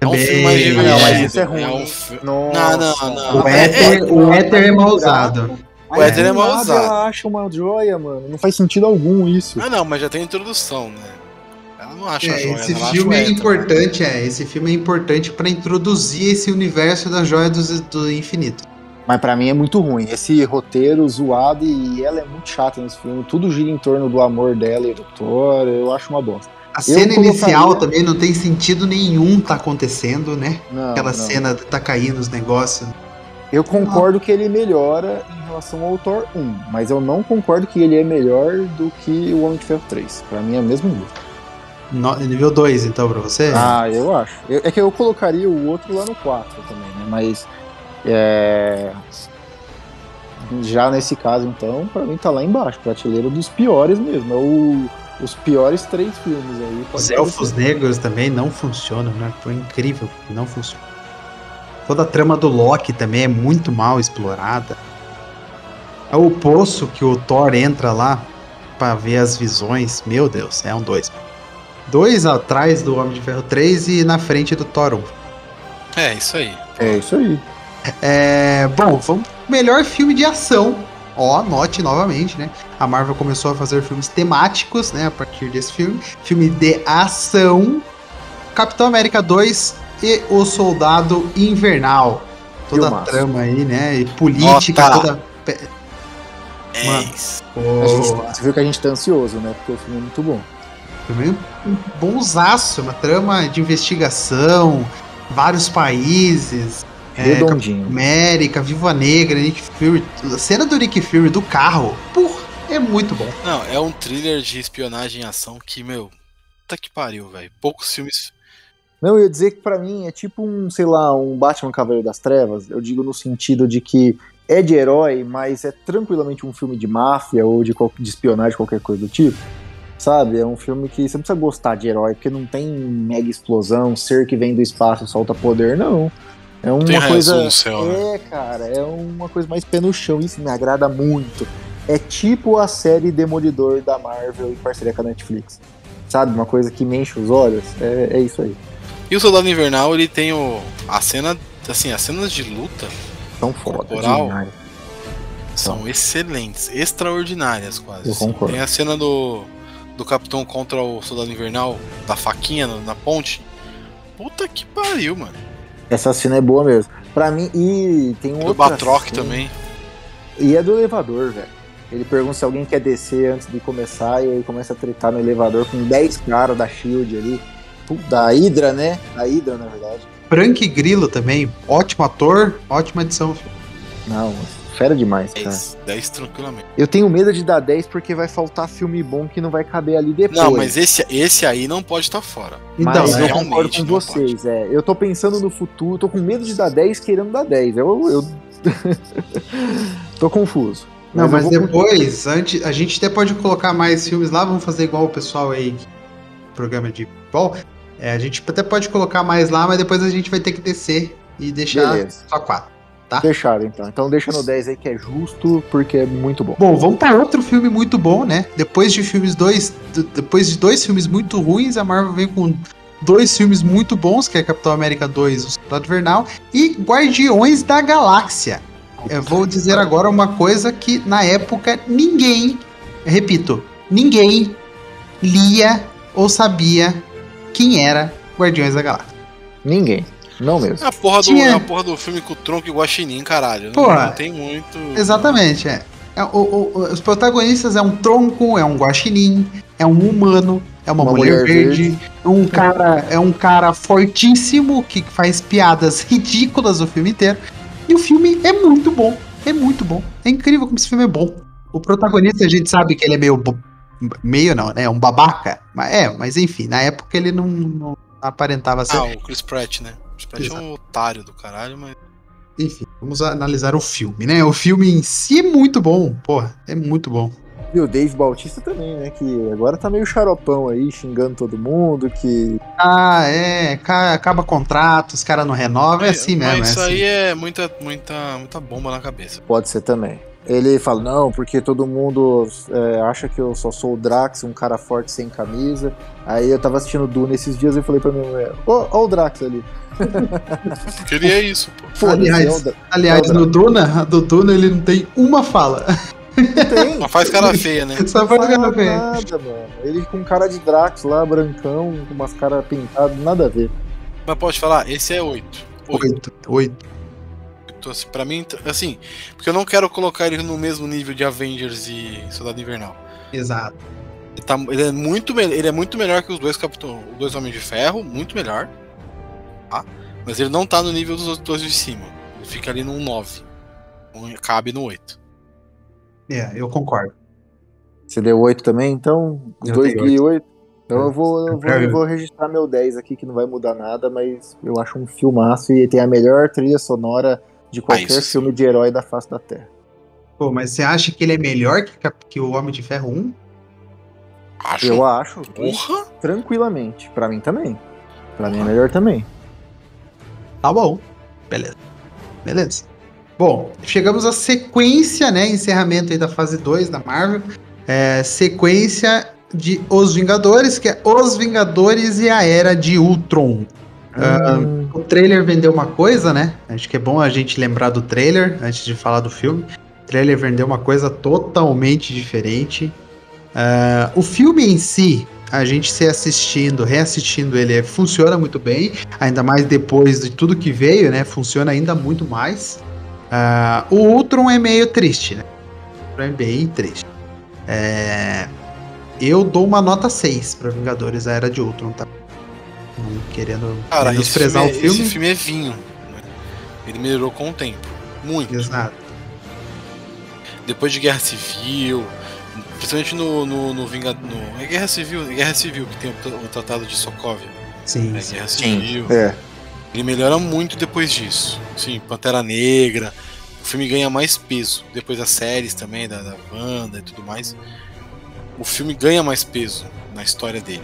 É um filme mais divertido. Não, mas isso é ruim. É um fi... não, não, não. O éter, o éter é mal usado. O éter é mal usado. Ela acha uma joia, mano. Não faz sentido algum isso. Ah, não, mas já tem introdução, né? Ela não acha é, joia, Esse filme é importante, é. Esse filme é importante para introduzir esse universo da joia do, do infinito. Mas para mim é muito ruim. Esse roteiro zoado e ela é muito chata nesse filme. Tudo gira em torno do amor dela e do Thor. Eu acho uma bosta. A cena inicial também não tem sentido nenhum tá acontecendo, né? Não, Aquela não. cena tá caindo os negócios. Eu concordo que ele melhora em relação ao Thor 1, mas eu não concordo que ele é melhor do que o Homem de Ferro 3. Pra mim é o mesmo nível. Nível 2, então, pra você? Ah, eu acho. Eu, é que eu colocaria o outro lá no 4 também, né? Mas. É... Já nesse caso, então, pra mim tá lá embaixo, prateleira dos piores mesmo. É o os piores três filmes aí. Os elfos negros também não funcionam, né? Foi incrível, não funciona. Toda a trama do Loki também é muito mal explorada. É o poço que o Thor entra lá para ver as visões. Meu Deus, é um dois. Dois atrás do Homem de Ferro 3 e na frente do Thor 1. É, isso aí. É isso aí. É, bom, vamos melhor filme de ação. Ó, note novamente, né? A Marvel começou a fazer filmes temáticos, né? A partir desse filme. Filme de ação. Capitão América 2 e O Soldado Invernal. Toda a trama aí, né? E política, Nota. toda. É Mano. gente, você viu que a gente tá ansioso, né? Porque o filme é muito bom. filme bonzaço, uma trama de investigação, vários países. É, Redondinho. América, Viva Negra, Nick Fury. A cena do Nick Fury do carro, porra, é muito bom. Não, é um thriller de espionagem e ação que, meu, puta que pariu, velho. Poucos filmes. Não, eu ia dizer que pra mim é tipo um, sei lá, um Batman Cavaleiro das Trevas. Eu digo no sentido de que é de herói, mas é tranquilamente um filme de máfia ou de, de espionagem, qualquer coisa do tipo. Sabe? É um filme que você não precisa gostar de herói, porque não tem mega explosão, ser que vem do espaço e solta poder, não. É uma Tem coisa. no céu, né? É, cara, é uma coisa mais pé no chão, isso me agrada muito. É tipo a série Demolidor da Marvel em parceria com a Netflix. Sabe? Uma coisa que me enche os olhos. É, é isso aí. E o Soldado Invernal, ele tem o. A cena. Assim, as cenas de luta Tão foda, Corporal? demais. são excelentes, extraordinárias quase. Eu concordo. Tem a cena do. Do Capitão contra o Soldado Invernal, da faquinha na, na ponte. Puta que pariu, mano. Essa cena é boa mesmo. Pra mim, e tem um Do outro. Batroc também. E é do elevador, velho. Ele pergunta se alguém quer descer antes de começar e aí começa a tretar no elevador com 10 caras da Shield ali. Puta, Da Hydra, né? Da Hydra, na verdade. Frank Grillo também, ótimo ator, ótima edição. Não, fera demais, cara. 10, 10 tranquilamente. Eu tenho medo de dar 10 porque vai faltar filme bom que não vai caber ali depois. Não, mas esse, esse aí não pode estar fora. Então, Mas eu concordo com vocês, é. Eu tô pensando no futuro, tô com medo de dar 10 querendo dar 10. Eu. eu... tô confuso. Não, mas vou- depois, antes, a gente até pode colocar mais filmes lá, vamos fazer igual o pessoal aí, programa de futebol. É, a gente até pode colocar mais lá, mas depois a gente vai ter que descer e deixar Beleza. só quatro. Tá? Fechado, então. Então deixa no 10 aí que é justo, porque é muito bom. Bom, vamos para outro filme muito bom, né? Depois de filmes dois, depois de dois filmes muito ruins, a Marvel vem com dois filmes muito bons, que é Capitão América 2, O Soldado Invernal e Guardiões da Galáxia. Eu vou dizer agora uma coisa que na época ninguém, repito, ninguém lia ou sabia quem era Guardiões da Galáxia. Ninguém. Não mesmo. É a porra do, Tinha- é a porra do filme com o Tronco e o Guaxinim, caralho. Não, Porra. não tem muito. Exatamente, é. É, o- o- os protagonistas é um tronco, é um guaxinim, é um humano, é uma, Uma mulher, mulher verde, é um cara, é um cara fortíssimo que faz piadas ridículas o filme inteiro. E o filme é muito bom, é muito bom. É incrível como esse filme é bom. O protagonista a gente sabe que ele é meio meio não, né? É um babaca, mas é, mas enfim, na época ele não, não aparentava ser. Ah, o Chris Pratt, né? Pratt é um otário do caralho, mas. Enfim, vamos analisar o filme, né? O filme em si é muito bom, porra, é muito bom. E o Dave Bautista também, né? Que agora tá meio xaropão aí, xingando todo mundo, que Ah, é, ca- acaba contrato, os caras não renovam, é assim mesmo. Mas é isso assim. aí é muita, muita, muita bomba na cabeça. pode ser também. Ele fala, não, porque todo mundo é, acha que eu só sou o Drax, um cara forte sem camisa. Aí eu tava assistindo Duna esses dias e falei pra minha mulher, Olha o Drax ali. Queria isso, pô. pô aliás, é aliás é no Duna, do Duna ele não tem uma fala. Tem. Só faz cara feia, né? Só faz cara feia. Nada, mano. Ele com cara de Drax lá, brancão, com umas caras pintadas, nada a ver. Mas pode falar, esse é 8. 8. 8 muito. Assim, para mim, assim, porque eu não quero colocar ele no mesmo nível de Avengers e Soldado Invernal. Exato. Ele, tá, ele é, muito, ele é muito melhor que os dois Capitão, os dois Homens de Ferro, muito melhor. Tá? Mas ele não tá no nível dos outros dois de cima. Ele fica ali no 9. Cabe no 8. É, eu concordo. Você deu 8 também, então? 2 e 8? Então eu é. vou, eu vou, eu vou, registrar meu 10 aqui, que não vai mudar nada, mas eu acho um filmaço e tem a melhor trilha sonora de qualquer sim. filme de herói da face da Terra. Pô, mas você acha que ele é melhor que, que o Homem de Ferro 1? Acho. Eu acho, Porra! tranquilamente. Pra mim também. Pra mim é melhor também. Tá bom. Beleza. Beleza. Bom, chegamos à sequência, né? Encerramento aí da fase 2 da Marvel. É, sequência de Os Vingadores, que é Os Vingadores e a Era de Ultron. Ah, o trailer vendeu uma coisa, né? Acho que é bom a gente lembrar do trailer antes de falar do filme. O trailer vendeu uma coisa totalmente diferente. Ah, o filme em si, a gente se assistindo, reassistindo ele, funciona muito bem. Ainda mais depois de tudo que veio, né? Funciona ainda muito mais. Ah, o Ultron é meio triste, né? O Ultron É bem triste. É, Eu dou uma nota 6 pra Vingadores, a Era de Ultron, tá? Não querendo Cara, esse menosprezar filme, o é- filme. esse filme é vinho. né? Ele melhorou com o tempo. Muito. Exato. Depois de Guerra Civil, principalmente no, no, no Vingador. No, é Guerra Civil, é Guerra Civil que tem o, o Tratado de Sokovia. Sim, É sim. Guerra Sim. Civil. É. Ele melhora muito depois disso. Sim, Pantera Negra. O filme ganha mais peso. Depois das séries também, da, da banda e tudo mais. O filme ganha mais peso na história dele.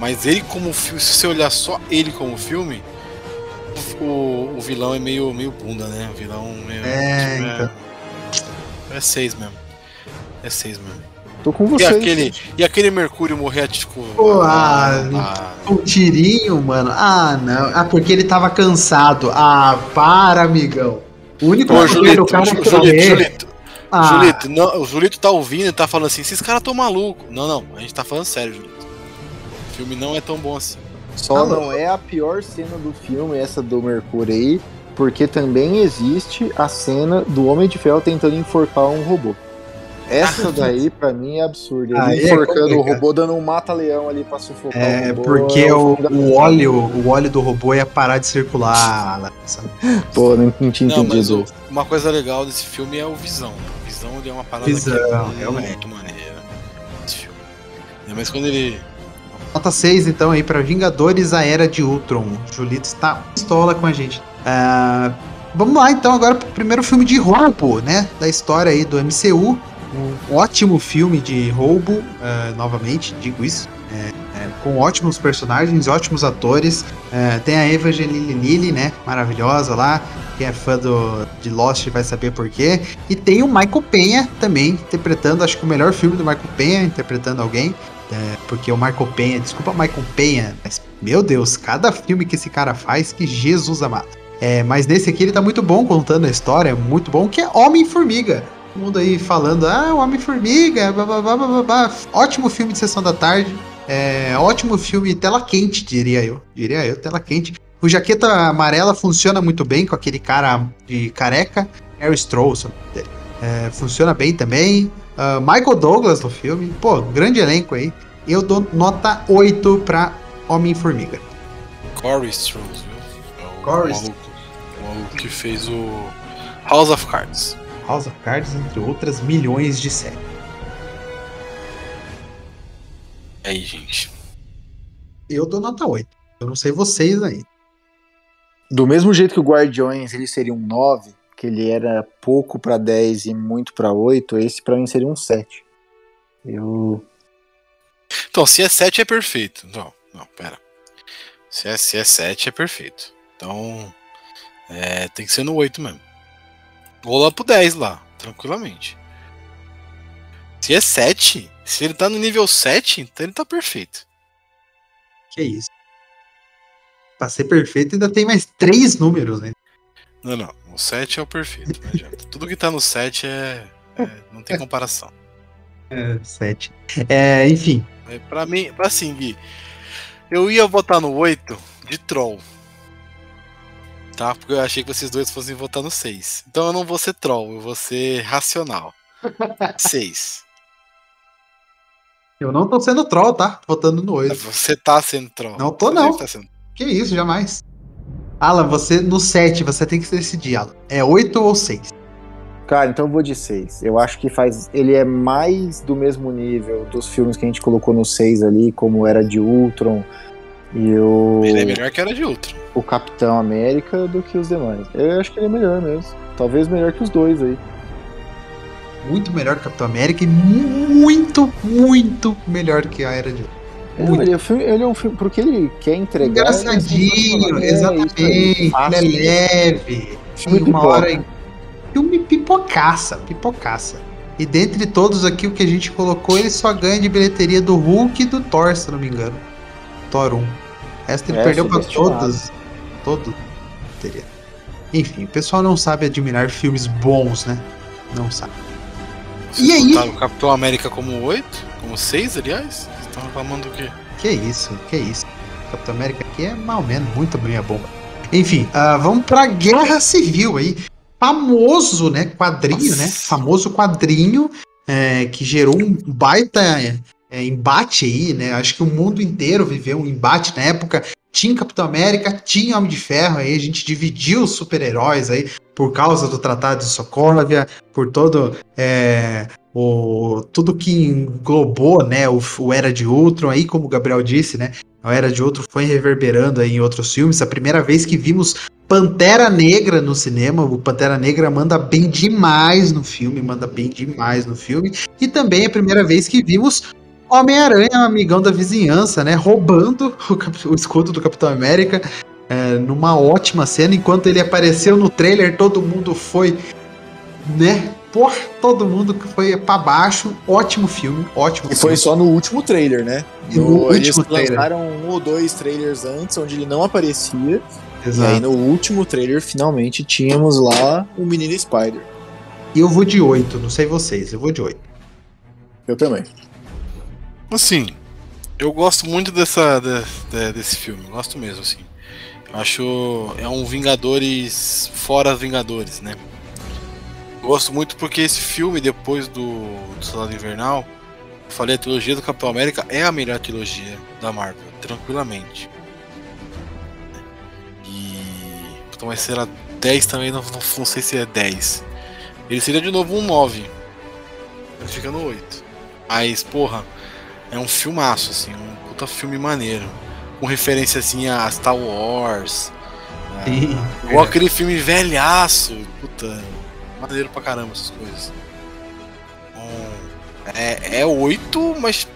Mas ele como filme, se você olhar só ele como filme, o, o vilão é meio, meio bunda, né? O vilão meio, É, tipo, então. é seis mesmo. É seis mesmo. Tô com E vocês. aquele, e aquele Mercúrio morrer, tipo. Pô, ah, ah, O tirinho, mano. Ah, não. Ah, porque ele tava cansado. Ah, para, amigão. O único Pô, Julito, cara é Julito, correr. Julito, Ah, Julito, não, o Julito tá ouvindo e tá falando assim, esses caras tão malucos. Não, não, a gente tá falando sério, Julito. O filme não é tão bom assim. Só Alô? não é a pior cena do filme, essa do Mercúrio aí, porque também existe a cena do Homem de Ferro tentando enforcar um robô. Essa daí, pra mim, é absurda. Aí Ele é enforcando o complicado. robô, dando um mata-leão ali pra sufocar É, o robô. porque é o, o óleo, o óleo do robô ia parar de circular. sabe? Pô, não, não tinha Não, mas entendido. o- uma coisa legal desse filme é o Visão. O Visão é uma parada Visão, que é muito realmente. maneira. Esse filme. Ainda mais quando ele. Nota 6, então, aí pra Vingadores, a Era de Ultron. Julito está pistola com a gente. Ah, vamos lá, então, agora pro primeiro filme de roubo, né? Da história aí do MCU. Um ótimo filme de roubo, ah, novamente, digo isso. é, é, com ótimos personagens, ótimos atores. É, tem a Evangeline Lilly, né? Maravilhosa lá. Quem é fã do, de Lost vai saber por quê. E tem o Michael Penha também, interpretando, acho que o melhor filme do Michael Penha, interpretando alguém. É, porque o Michael Penha, desculpa Michael Penha, mas meu Deus, cada filme que esse cara faz, que Jesus amado. É, mas nesse aqui ele tá muito bom contando a história, muito bom, que é Homem-Formiga. Todo mundo aí falando, ah, Homem-Formiga, blá, blá, blá, blá, blá, ótimo filme de sessão da tarde, é, ótimo filme tela quente, diria eu, diria eu, tela quente. O Jaqueta Amarela funciona muito bem com aquele cara de careca, Harry Strauss, é, funciona bem também. Ah, Michael Douglas no filme, pô, grande elenco aí. Eu dou nota 8 pra Homem-Formiga. Corey Strauss, viu? É o Corey maluco, o maluco que fez o House of Cards. House of Cards, entre outras milhões de séries. E aí, gente. Eu dou nota 8. Eu não sei vocês aí. Do mesmo jeito que o Guardiões ele seria um 9, que ele era pouco pra 10 e muito pra 8, esse pra mim seria um 7. Eu. Então, se é 7 é perfeito. Não, não, pera. Se é, se é 7 é perfeito. Então, é, tem que ser no 8 mesmo. Vou lá pro 10 lá, tranquilamente. Se é 7, se ele tá no nível 7, então ele tá perfeito. Que isso. Pra ser perfeito, ainda tem mais três números, né? Não, não. O 7 é o perfeito. Não adianta. Tudo que tá no 7 é, é- não tem comparação. É, 7. É, enfim. É, pra mim, assim, Gui, eu ia votar no 8 de troll. Tá? Porque eu achei que vocês dois fossem votar no 6. Então eu não vou ser troll, eu vou ser racional. 6. Eu não tô sendo troll, tá? Votando no 8. Você tá sendo troll. Não tô, Você não. tá sendo- Que isso, jamais. Alan, você no 7, você tem que decidir, Alan. É 8 ou 6? Cara, então eu vou de 6. Eu acho que faz. Ele é mais do mesmo nível dos filmes que a gente colocou no 6 ali, como era de Ultron e o, Ele é melhor que era de outro. o Capitão América do que os demais. Eu acho que ele é melhor mesmo. Talvez melhor que os dois aí. Muito melhor que Capitão América e muito, muito melhor que a Era de Ultron. Não, ele, é um filme, ele é um filme. Porque ele quer entregar. Engraçadinho, ele é sensacional. É, exatamente. isso aí, fácil. Ele é leve. Filme uma pipoca. hora. Filme pipocaça, pipocaça. E dentre todos aqui, o que a gente colocou, ele só ganha de bilheteria do Hulk e do Thor, se não me engano. Thor 1. O resto ele É, perdeu pra todas. Todo. Bilheteria. Enfim, o pessoal não sabe admirar filmes bons, né? Não sabe. Vocês E aí? botaram o Capitão América como 8? Como 6, aliás? Vocês estão reclamando do quê? Que isso, que isso. Capitão América aqui é mal menos, muito bem a bomba. Enfim, ah, vamos pra Guerra Civil aí. Famoso, né? Quadrinho, Nossa. né? Famoso quadrinho é, que gerou um baita é, embate aí, né? Acho que o mundo inteiro viveu um embate na época. Tinha Capitão América, tinha Homem de Ferro aí, a gente dividiu os super-heróis aí por causa do Tratado de Sokovia, por todo é, o tudo que englobou, né, o, o Era de Ultron aí, como o Gabriel disse, né, a Era de Ultron foi reverberando aí em outros filmes. A primeira vez que vimos Pantera Negra no cinema, o Pantera Negra manda bem demais no filme, manda bem demais no filme. E também é a primeira vez que vimos Homem-Aranha, amigão da vizinhança, né, roubando o, o escudo do Capitão América. é, numa ótima cena, enquanto ele apareceu no trailer, todo mundo foi, né? Por todo mundo que foi pra baixo. Ótimo filme, ótimo E foi só no último trailer, né? E no eles último trailer. lançaram um ou dois trailers antes, onde ele não aparecia. E Exato. aí no último trailer, finalmente, tínhamos lá o menino Spider. E eu vou de 8, não sei vocês, eu vou de 8. Eu também. Assim, eu gosto muito dessa, de- de- desse filme, gosto mesmo, assim. Eu Acho. É um Vingadores fora Vingadores, né? Gosto muito porque esse filme, depois do, do Soldado Invernal, eu falei, a trilogia do Capitão América é a melhor trilogia da Marvel, tranquilamente. Então vai ser a 10 também, não, não, não sei se é 10. Ele seria de novo um 9. Ele fica no 8. Mas, porra, é um filmaço, assim, um puta filme maneiro. Com referência assim a Star Wars. a- Sim. Igual aquele filme velhaço. Puta, maneiro pra caramba essas coisas. Então, é, é 8, mas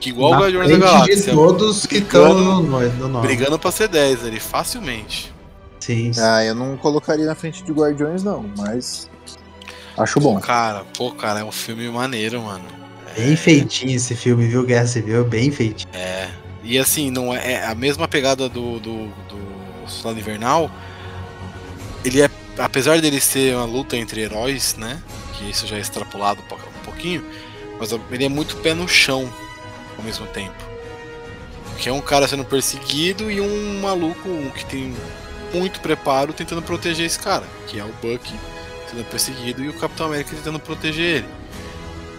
que igual o Na Guardiões da Galáxia. todos que estão no, no nome. Brigando pra ser 10 ali, facilmente. Sim, sim. Ah, eu não colocaria na frente de Guardiões, não, mas. Acho bom. Cara, pô, cara, é um filme maneiro, mano. Bem feitinho esse filme, viu? Guerra Civil, bem feitinho. É. E assim, não é, é a mesma pegada do, do, do Soldado Invernal. Ele é. Apesar dele ser uma luta entre heróis, né? Que isso já é extrapolado um po- um pouquinho. Mas ele é muito pé no chão ao mesmo tempo. Que é um cara sendo perseguido e um maluco que tem muito preparo tentando proteger esse cara. Que é o Bucky sendo perseguido e o Capitão América tentando proteger ele.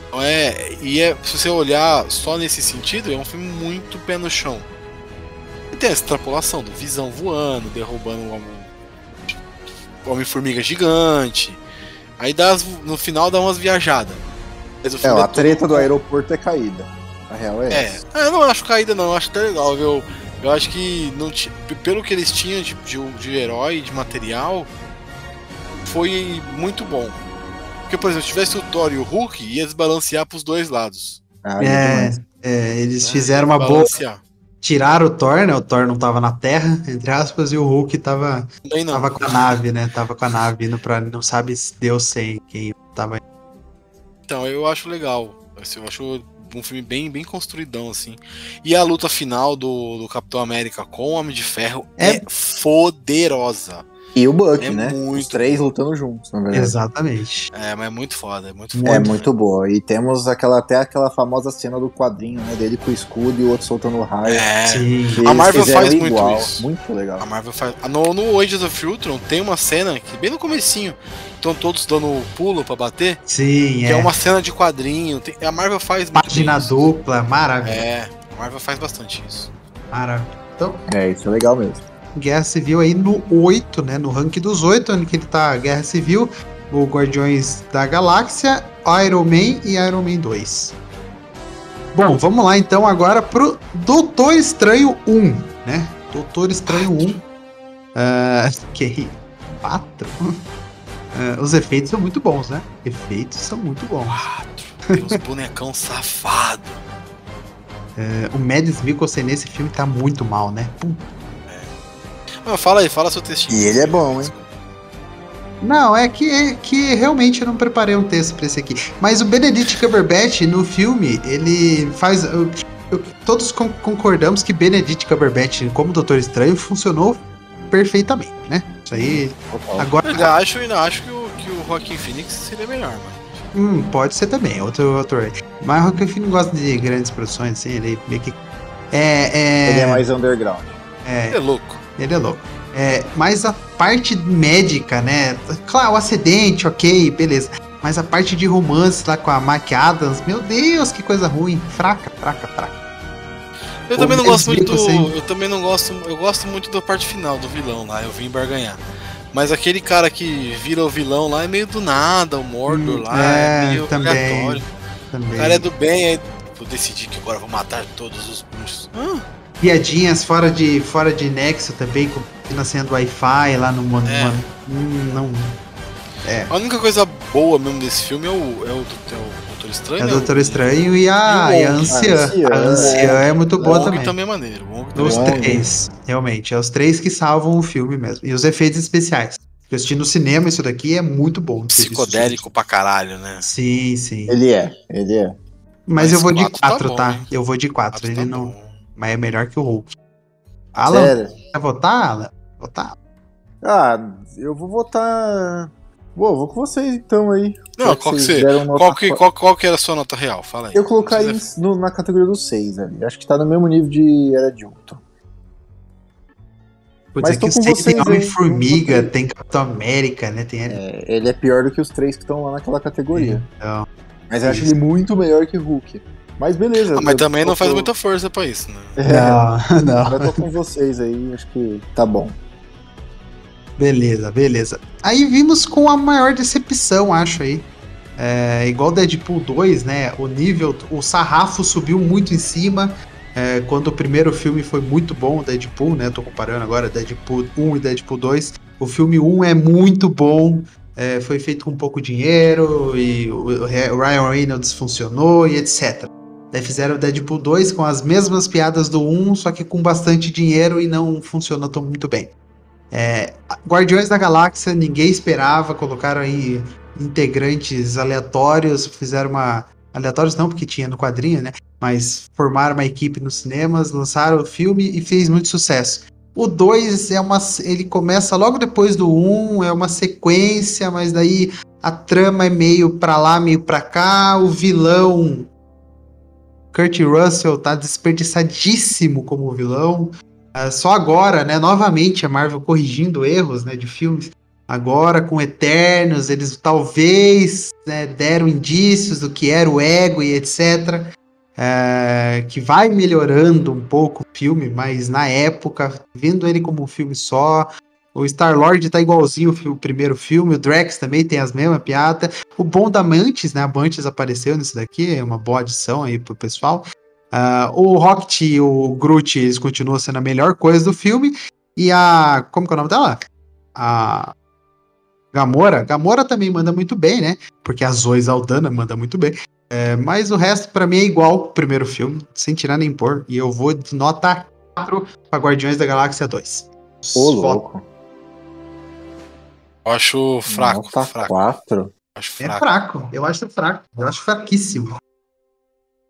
Então É, e é, se você olhar só nesse sentido, é um filme muito pé no chão. E tem essa extrapolação do Visão voando, derrubando um Homem-Formiga gigante. Aí dá as- no final dá umas viajadas. O É, a todo treta do aeroporto é caída. A real é, É, essa. Ah, eu não acho caída não, eu acho até legal, viu? Eu acho que não pelo que eles tinham de, de, de herói, de material, foi muito bom. Porque, por exemplo, se tivesse o Thor e o Hulk, ia desbalancear pros dois lados. Ah, É, é, eles né? fizeram uma boa. Tiraram o Thor, né? O Thor não tava na Terra, entre aspas, e o Hulk tava, Também não. tava com a nave, né? Tava com a nave indo pra. Não sabe se Deus sem quem tava. Então, eu acho legal. Assim, eu acho um filme bem, bem construidão, assim. E a luta final do, do Capitão América com o Homem de Ferro É- é, foderosa. E o Buck, É né? muito Os três lutando juntos, na verdade. Exatamente. É, mas é muito foda, é muito É foda. muito boa. E temos aquela, até aquela famosa cena do quadrinho, né? Dele com o escudo e o outro soltando o raio. É, Sim. A Marvel faz muito igual. isso. Muito legal. A Marvel faz. Ah, No, no Ages of Ultron tem uma cena que bem no comecinho. Estão todos dando pulo pra bater. Sim, Que é. é uma cena de quadrinho. tem- a Marvel faz muito Página isso. dupla, maravilha. É, a Marvel faz bastante isso. Maravilha. Então, É, isso é legal mesmo. Guerra Civil aí no 8, né? No ranking dos 8, onde que ele tá Guerra Civil, o Guardiões da Galáxia, Iron Man e Iron Man 2. Bom, vamos lá então agora pro Doutor Estranho 1, né? Doutor Estranho 1. Ah, que 4? Ah, os efeitos são muito bons, né? Efeitos são muito bons. Quatro. Tem uns bonecão safado. Ah, o Mads Mikkelsen nesse filme tá muito mal, né? Puta Ah, fala aí, fala seu textinho. E ele é bom, hein? Não, é que, é que realmente eu não preparei um texto pra esse aqui. Mas o Benedict Cumberbatch, no filme, ele faz. eu- eu- todos con- concordamos que Benedict Cumberbatch, como Doutor Estranho, funcionou perfeitamente, né? Isso aí. Total. Eu Agora. ainda acho, ainda acho que o, que o Joaquin Phoenix seria melhor, mano. Hum, pode ser também, outro ator. Mas o Joaquin Phoenix gosta de grandes produções, assim, ele meio que. É. é Ele é mais underground. é, É louco. Ele é louco. É, mas a parte médica, né? Claro, o acidente, ok, beleza. Mas a parte de romance lá com a Mac Adams, meu Deus, que coisa ruim. Fraca, fraca, fraca. Eu também não gosto muito do. Eu também não gosto. Eu gosto muito da parte final do vilão lá, eu vim barganhar. Mas aquele cara que vira o vilão lá é meio do nada, o Mordor Hum, lá, é, é meio também. aleatório. Também. O cara é do bem, aí eu decidi que agora vou matar todos os bruxos. Ah, Piadinhas fora de, fora de nexo também, com nascendo Wi-Fi lá no mundo. É. Mano. Hum, não. a única coisa boa mesmo desse filme é o, é o, é o Doutor Estranho. É o né? Doutor Estranho e a, E o e a. Anciã. A Anciã, é muito O boa também. também é maneiro. O Os é três, realmente. É os três que salvam o filme mesmo. E os efeitos especiais. Eu assisti no cinema isso daqui é muito bom. Psicodélico pra caralho, né? Sim, sim. Ele é, ele é. Mas, Mas eu vou de quatro tá 4, bom, tá? Eu vou de 4. Quatro Ele tá não. bom. Mas é melhor que o Hulk. Alan, Sério. quer votar, Alan? Votar? Ah, eu vou votar. Bom, vou com vocês então aí. Não, qual que vocês você. nota Qual que, qua- qual, qual que era a sua nota real? Fala aí. Eu colocaria em- precisa- no- na categoria dos 6 ali. Acho que tá no mesmo nível de Era de Ultron. Putz, Mas é que com os tem vocês, hein? Homem-Formiga, tem Capitão América, né? Tem ele. É, ele é pior do que os três que estão lá naquela categoria. Então, Mas eu acho ele muito melhor que Hulk. Mas beleza. Ah, mas também não tô- faz muita força pra isso, né? É, não, não. eu tô com vocês aí, acho que tá bom. Beleza, beleza. Aí vimos com a maior decepção, acho aí. É, igual Deadpool 2, né? O nível, o sarrafo subiu muito em cima. É, quando o primeiro filme foi muito bom, o Deadpool, né? Tô comparando agora Deadpool 1 e Deadpool 2. O filme 1 é muito bom. é, foi feito com pouco dinheiro e o, o Ryan Reynolds funcionou e etc. Daí fizeram o Deadpool 2 com as mesmas piadas do 1, só que com bastante dinheiro e não funcionou tão muito bem. É, Guardiões da Galáxia, ninguém esperava, colocaram aí integrantes aleatórios, fizeram uma. Aleatórios não, porque tinha no quadrinho, né? Mas formaram uma equipe nos cinemas, lançaram o filme e fez muito sucesso. O 2 é uma. Ele começa logo depois do 1, um, é uma sequência, mas daí a trama é meio pra lá, meio pra cá. O vilão. Kurt Russell tá desperdiçadíssimo como vilão. Ah, só agora, né? Novamente a Marvel corrigindo erros né, de filmes. Agora com Eternos, eles talvez né, deram indícios do que era o ego e etc. É, que vai melhorando um pouco o filme, mas na época, vendo ele como um filme só, o Star-Lord tá igualzinho o, o primeiro filme, o Drax também tem as mesmas piadas. O bom da Mantis, né? A Mantis apareceu nisso daqui, é uma boa adição aí pro pessoal. Ah, o Rocket e o Groot, eles continuam sendo a melhor coisa do filme. E a. Como que é o nome dela? A. Gamora. Gamora também manda muito bem, né? Porque a Zoe Saldana manda muito bem. É, mas o resto, pra mim, é igual ao primeiro filme, sem tirar nem pôr. E eu vou de nota 4 pra Guardiões da Galáxia 2. Ô, louco. Eu acho fraco, Nota fraco. 4. Acho É fraco. fraco. Eu acho fraco. Eu acho fraquíssimo.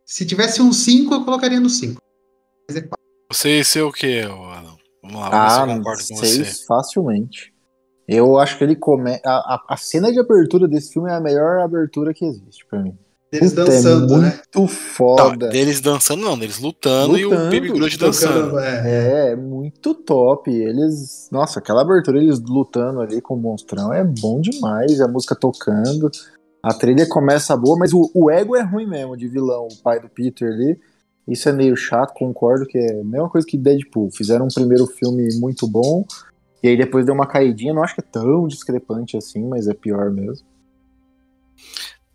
Se tivesse um 5, eu colocaria no 5. Mas é 4. Você, você é o que, Alan? Vamos lá, Ah, eu concordo com você. 6 facilmente. Eu acho que ele come... a, a, a cena de abertura desse filme é a melhor abertura que existe pra mim. Eles Puta, dançando, é né? muito Não, foda. deles dançando não, deles lutando, e o Lutando, Baby Groot dançando. Tocando, é. É, é muito top. Eles. Nossa, aquela abertura, eles lutando ali com o monstrão é bom demais. A música tocando. A trilha começa boa, mas o, o ego é ruim mesmo, de vilão, o pai do Peter ali. Isso é meio chato, concordo que é a mesma coisa que Deadpool. Fizeram um primeiro filme muito bom, e aí depois deu uma caidinha. Não acho que é tão discrepante assim, mas é pior mesmo.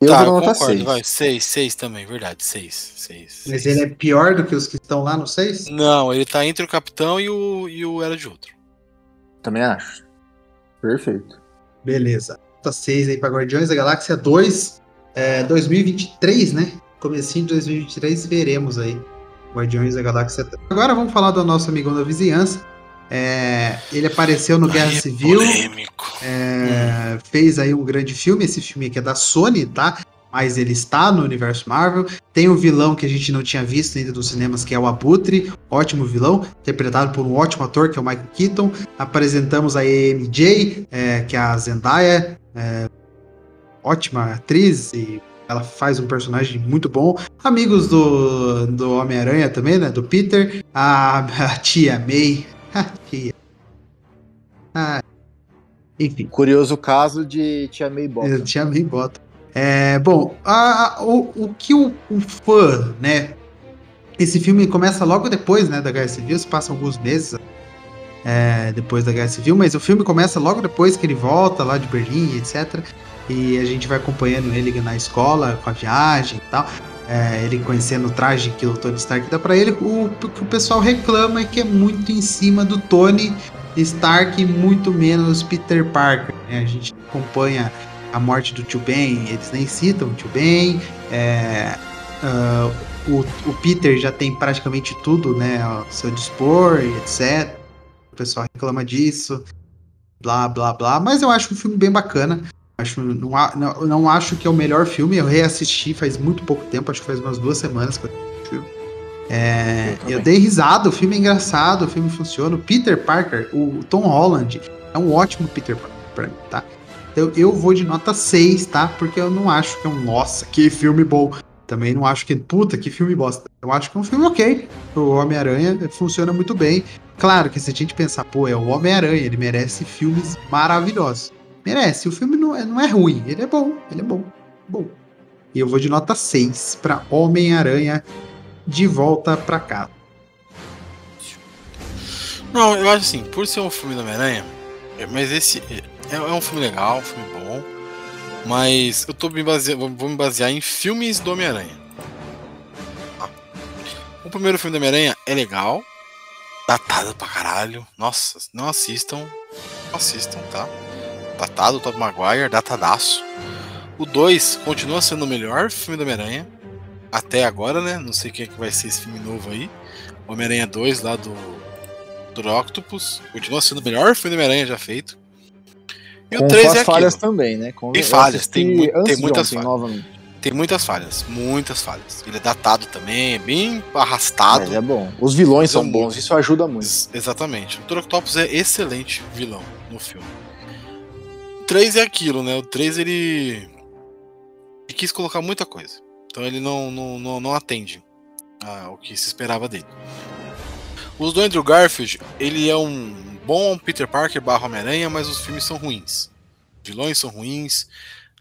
Eu tá, dou eu nota concordo, 6. vai. 6, 6 também, verdade. 6, 6. Mas ele é pior do que os que estão lá no 6? Não, ele tá entre o Capitão e o, e o Era de Outro. Também acho. Perfeito. Beleza. Nota 6 aí pra Guardiões da Galáxia 2. É, 2023, né? Comecinho de 2023, veremos aí. Guardiões da Galáxia 3. Agora vamos falar do nosso amigão da vizinhança. É, ele apareceu no Guerra é Civil, Polêmico. é, fez aí um grande filme. Esse filme aqui é da Sony, tá? Mas ele está no universo Marvel. Tem um vilão que a gente não tinha visto ainda nos cinemas, que é o Abutre, ótimo vilão, interpretado por um ótimo ator, que é o Michael Keaton. Apresentamos a MJ, é, que é a Zendaya, é, ótima atriz e ela faz um personagem muito bom. Amigos do, do Homem-Aranha também, né? Do Peter. A, a tia May. Tia. Ah, enfim. Curioso caso de Tia May Bota. Tinha bem bota. É, bom, a- a- o, o que o, o fã, né? Esse filme começa logo depois, né, da Guerra Civil, se passam alguns meses é, depois da Guerra Civil, mas o filme começa logo depois que ele volta lá de Berlim, etc. E a gente vai acompanhando ele na escola, com a viagem e tal. É, ele conhecendo o traje que o Tony Stark dá pra ele. O, que o pessoal reclama é que é muito em cima do Tony Stark e muito menos Peter Parker. né? A gente acompanha a morte do tio Ben, eles nem citam o tio Ben. é, ah, o, o Peter já tem praticamente tudo, né, ao seu dispor etc. O pessoal reclama disso, blá blá blá. Mas eu acho um filme bem bacana. Acho, não, não, não acho que é o melhor filme. Eu reassisti faz muito pouco tempo, acho que faz umas duas semanas que eu assisti o filme. É, Eu eu dei risada, o filme é engraçado, o filme funciona. O Peter Parker, o Tom Holland, é um ótimo Peter Parker pra mim, tá? Eu, eu vou de nota 6, tá? Porque eu não acho que é um nossa, que filme bom. Também não acho que, puta, que filme bosta. Eu acho que é um filme ok. O Homem-Aranha funciona muito bem. Claro que se a gente pensar, pô, é o Homem-Aranha, ele merece filmes maravilhosos. Merece. O filme não é, não é ruim, ele é bom, ele é bom. Bom. E eu vou de nota 6 pra Homem-Aranha de volta pra casa. Não, eu acho assim, por ser um filme do Homem-Aranha, é, mas esse é, é um filme legal, um filme bom, mas eu tô me baseando, vou- me basear em filmes do Homem-Aranha. Tá? O primeiro filme do Homem-Aranha é legal, datado pra caralho, nossa, não assistam, não assistam, tá? Datado, Tobey Maguire, datadaço. O 2 continua sendo o melhor filme do Homem-Aranha, até agora, né? Não sei quem é que vai ser esse filme novo aí. Homem-Aranha 2 lá do do Octopus. Continua sendo o melhor filme do Homem-Aranha já feito. E Com o 3 suas é falhas aquilo. também, né? Com, Tem falhas, tem mui- tem muitas ontem, falhas. novamente. Tem muitas falhas, muitas falhas. Ele é datado também, é bem arrastado. Mas é bom. Os vilões é são muito. bons, isso ajuda muito. Ex- Exatamente. O Dr. Octopus é excelente vilão no filme. O 3 é aquilo, né? O 3 ele. Ele quis colocar muita coisa. Então ele não, não, não, não atende ao que se esperava dele. Os do Andrew Garfield, ele é um bom Peter Parker barra Homem-Aranha, mas os filmes são ruins. Os vilões são ruins,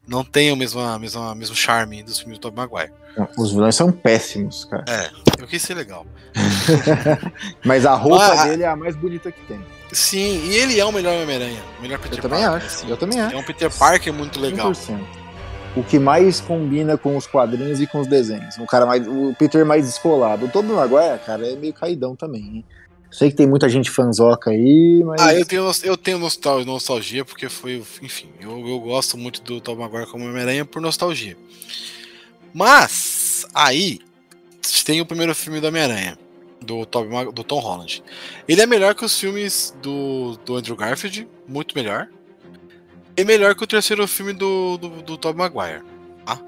não tem o mesmo, a mesma, mesmo charme dos filmes do Tobey Maguire. Não, Os vilões são péssimos, cara. É, eu quis ser legal. Mas a roupa Mas a- dele é a mais bonita que tem. Sim, e ele é o melhor Homem-Aranha. Melhor Peter Eu também Parker, acho, assim. eu também acho. É um Peter Parker muito legal. 100%. O que mais combina com os quadrinhos e com os desenhos. O cara mais, o Peter mais descolado. O Tobey Maguire, cara, é meio caidão também. Hein? Sei que tem muita gente fanzoca aí, mas Ah, eu tenho, eu tenho nostal- nostalgia porque foi, enfim, eu, eu gosto muito do Tom Maguire como Homem-Aranha por nostalgia. Mas, aí, tem o primeiro filme do Homem-Aranha, do, Mag- do Tom Holland. Ele é melhor que os filmes do, do Andrew Garfield, muito melhor. E melhor que o terceiro filme do, do, do Tobey Maguire. Tá?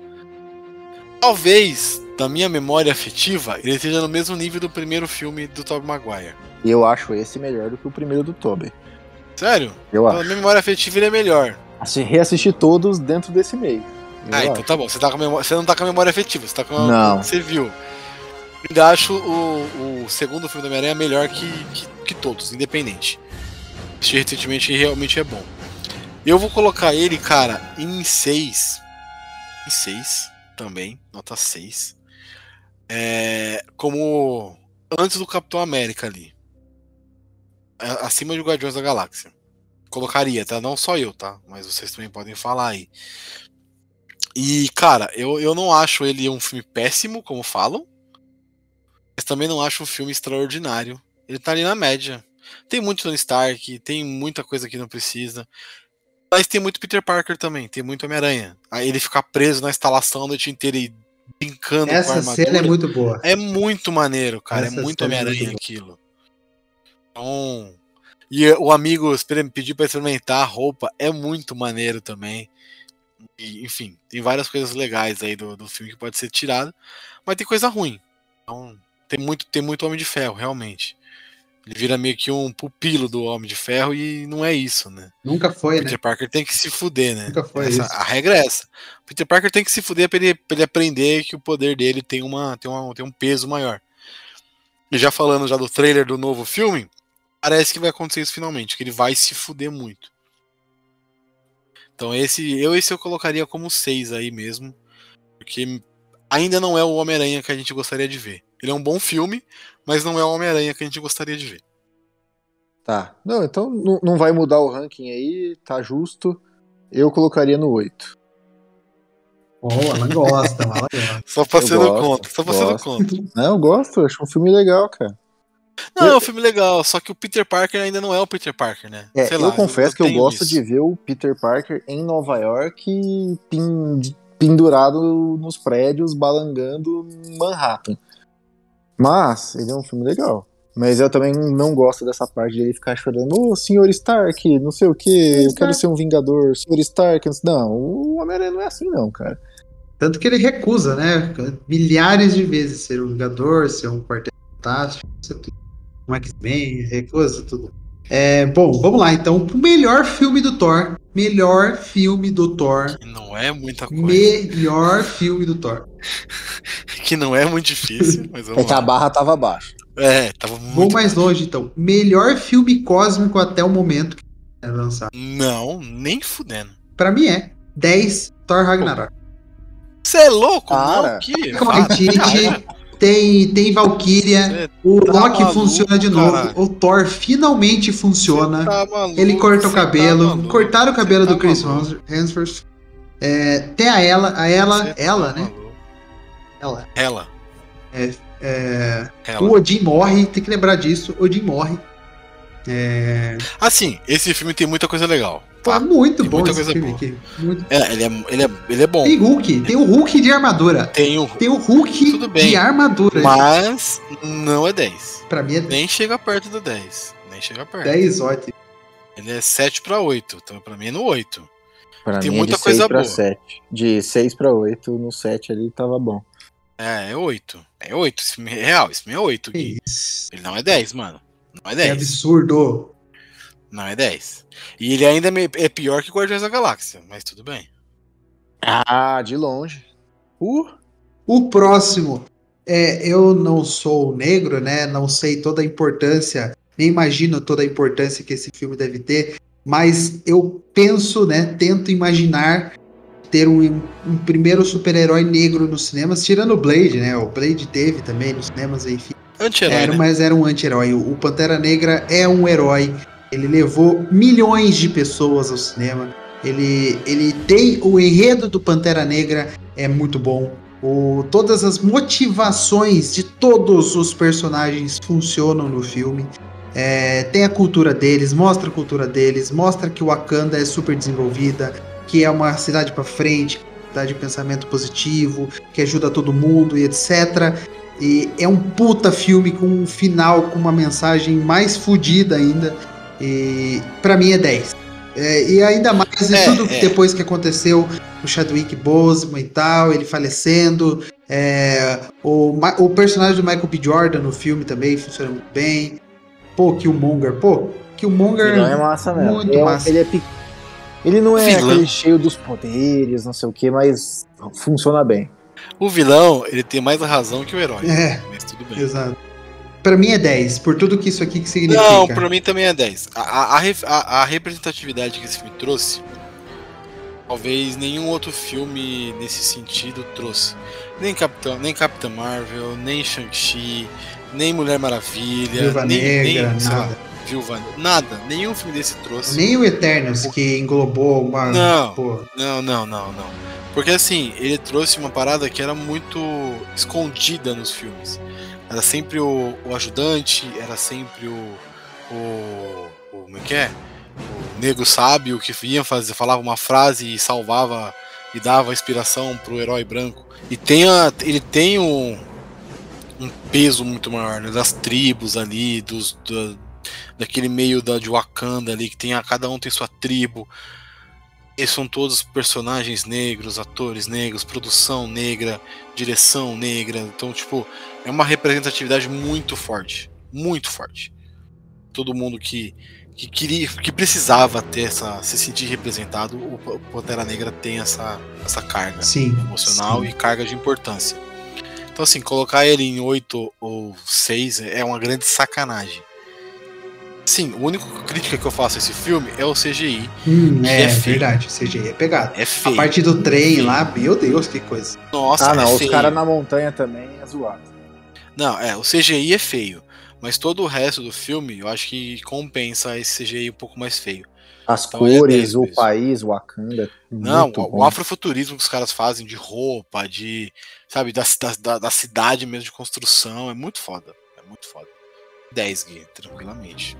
Talvez, na minha memória afetiva, ele esteja no mesmo nível do primeiro filme do Tobey Maguire. eu acho esse melhor do que o primeiro do Tobey. Sério? Eu Na acho. minha memória afetiva ele é melhor. Assim, reassistir todos dentro desse meio. Eu Ah, então acho. tá bom. Você, tá memória- você não tá com a memória afetiva, você tá com a Não. você viu. Ainda acho o, o segundo filme do Homem-Aranha melhor que, que, que todos, independente. Assisti recentemente realmente é bom. Eu vou colocar ele, cara, em 6. Em 6 também, nota 6. É, como antes do Capitão América ali. Acima de Guardiões da Galáxia. Colocaria, tá? Não só eu, tá? Mas vocês também podem falar aí. E, cara, eu, eu não acho ele um filme péssimo, como falam. Mas também não acho um filme extraordinário. Ele tá ali na média. Tem muito Tony Stark, tem muita coisa que não precisa. Mas tem muito Peter Parker também, tem muito Homem-Aranha. Aí ele ficar preso na instalação a noite inteira e brincando com a Essa armadura. cena é muito boa. É muito maneiro, cara. Essa é muito é Homem-Aranha muito aquilo. Então. E o amigo pediu pra experimentar a roupa, é muito maneiro também. E, enfim, tem várias coisas legais aí do, do filme que pode ser tirado, mas tem coisa ruim. Então, tem muito, tem muito Homem de Ferro, realmente. Ele vira meio que um pupilo do Homem de Ferro e não é isso, né? Nunca foi, né? Peter Parker tem que se fuder, né? Nunca foi Essa- isso. A regra é essa. Peter Parker tem que se fuder pra ele, pra ele aprender que o poder dele tem, uma, tem, uma, tem um peso maior. E já falando já do trailer do novo filme, parece que vai acontecer isso finalmente, que ele vai se fuder muito. Então esse eu esse eu colocaria como 6 aí mesmo, porque ainda não é o Homem-Aranha que a gente gostaria de ver. Ele é um bom filme, mas não é o Homem-Aranha que a gente gostaria de ver. Tá. Não, então não, vai mudar o ranking aí, tá justo. Eu colocaria no 8. Oh, ela gosta, ela gosta. Só pra Eu ser do gosto, conta, só pra ser do gosto. conta. Não, eu gosto, eu acho um filme legal, cara. Não, é um filme legal, só que o Peter Parker ainda não é o Peter Parker, né? É, Sei eu lá, confesso que eu gosto isso. de ver o Peter Parker em Nova York pin- pendurado nos prédios, balangando em Manhattan. Mas ele é um filme legal. Mas eu também não gosto dessa parte de ele ficar chorando, ô senhor Stark, não sei o que, eu quero ser um vingador, senhor Stark. Não, o Homem-Aranha não é assim não, cara. Tanto que ele recusa, né? Milhares de vezes ser um Vingador, ser um Quarteto Fantástico, ser tudo. um X-Men, recusa tudo. É, bom, vamos lá então. O melhor filme do Thor. Melhor filme do Thor. Que não é muita coisa. Melhor filme do Thor. Que não é muito difícil, mas É vamos que a lá. barra tava baixa. É, tava Vou muito. mais longe então. Melhor filme cósmico até o momento que é lançado. Não, nem fudendo. Pra mim é 10 Thor Ragnarok. Você é louco? Cara. não, que? tem, tem Valkyria. O tá Loki maluco, funciona de novo. caralho. O Thor finalmente funciona. Tá maluco, Ele corta o tá cabelo. maluco, cortaram o cabelo cê do tá Chris Hemsworth. É, tem a ela, a ela, cê tá ela, né? maluco. Ela. Ela. É, Ela. o Odin morre, tem que lembrar disso. Odin morre. É, Assim, esse filme tem muita coisa legal. Pô, Tá? é muito Tem bom muita esse coisa filme boa. aqui. Muito- É, ele é, ele é, ele é bom. Tem Hulk, tem o Hulk de armadura. Tem o. Tem o Hulk Tudo bem. de armadura. Mas não é 10. Pra mim é Nem chega perto do 10. Nem chega perto. 10 ótimo. Ele é 7 pra 8. Então pra mim é no 8. Pra Tem mim muita é de coisa 6 pra boa. 7. De 6 pra 8, no 7 ali tava bom. É, é 8. É 8. Esse filme é real. Esse filme é 8. Que Gui. isso. Ele não é 10, mano. Não é Que 10. absurdo. Não é 10. E ele ainda é pior que Guardiões da Galáxia, mas tudo bem. Ah, de longe. Uh, O próximo, é, eu não sou negro, né? Não sei toda a importância, nem imagino toda a importância que esse filme deve ter, mas eu penso, né? Tento imaginar ter um, um primeiro super-herói negro nos cinemas, tirando o Blade, né? O Blade teve também nos cinemas, enfim. Anti-herói, Era, né? mas era um anti-herói. O Pantera Negra é um herói. Ele levou milhões de pessoas ao cinema. Ele, ele tem o enredo do Pantera Negra é muito bom. O, todas as motivações de todos os personagens funcionam no filme. É, tem a cultura deles, mostra a cultura deles, mostra que Wakanda é super desenvolvida, que é uma cidade para frente, cidade de pensamento positivo, que ajuda todo mundo e etc. E é um puta filme com um final com uma mensagem mais fodida ainda. E para mim é 10. É, e ainda mais É, tudo é. depois que aconteceu o Chadwick Boseman e tal, ele falecendo. é, o, o personagem do Michael B. Jordan no filme também funciona muito bem. Pô, Killmonger, pô, Killmonger. vilão é massa mesmo. muito ele, é massa. ele é pe- Ele não é Vilão. aquele cheio dos poderes, não sei o que, mas funciona bem. O vilão, ele tem mais a razão que o herói. É, Mas tudo bem. exato. Pra mim é 10, por tudo que isso aqui que significa. Não, pra mim também é 10. A, a- a a- representatividade que esse filme trouxe, talvez nenhum outro filme nesse sentido trouxe. Nem Capitão, nem Capitã Marvel, nem Shang-Chi, nem Mulher Maravilha, Viúva nem, Negra, nem sei lá, nada. Viúva, nada. Nenhum filme desse trouxe. Nem o Eternos, que englobou uma. Não. Pô, Não, não, não, não. Porque assim, ele trouxe uma parada que era muito escondida nos filmes. Era sempre o, o ajudante, era sempre o. o. o como é que é? O nego sábio que ia fazer, falava uma frase e salvava e dava inspiração pro herói branco. E tem a, ele tem um, um peso muito maior, né? Das tribos ali, dos. da- daquele meio da, de Wakanda ali, que tem a, cada um tem sua tribo. Esses são todos personagens negros, atores negros, produção negra, direção negra. Então, tipo, é uma representatividade muito forte. Muito forte. Todo mundo que, que queria, que precisava ter essa, se sentir representado, o Pantera Negra tem essa, essa carga sim, emocional sim. e carga de importância. Então, assim, colocar ele em 8 ou 6 é uma grande sacanagem. Sim, a única crítica que eu faço a esse filme é o CGI. Hum, é, é feio. verdade, o CGI é pegado. É feio. A parte do trem lá, meu Deus, que coisa. Nossa, ah, não, é os caras na montanha também é zoado. Não, é, o CGI é feio. Mas todo o resto do filme, eu acho que compensa esse CGI um pouco mais feio. As Então é cores, dez o mesmo. país, o Wakanda. Não, o, bom. afrofuturismo que os caras fazem de roupa, de. Sabe, da, da, da cidade mesmo de construção, é muito foda. É muito foda. 10, Gui, tranquilamente.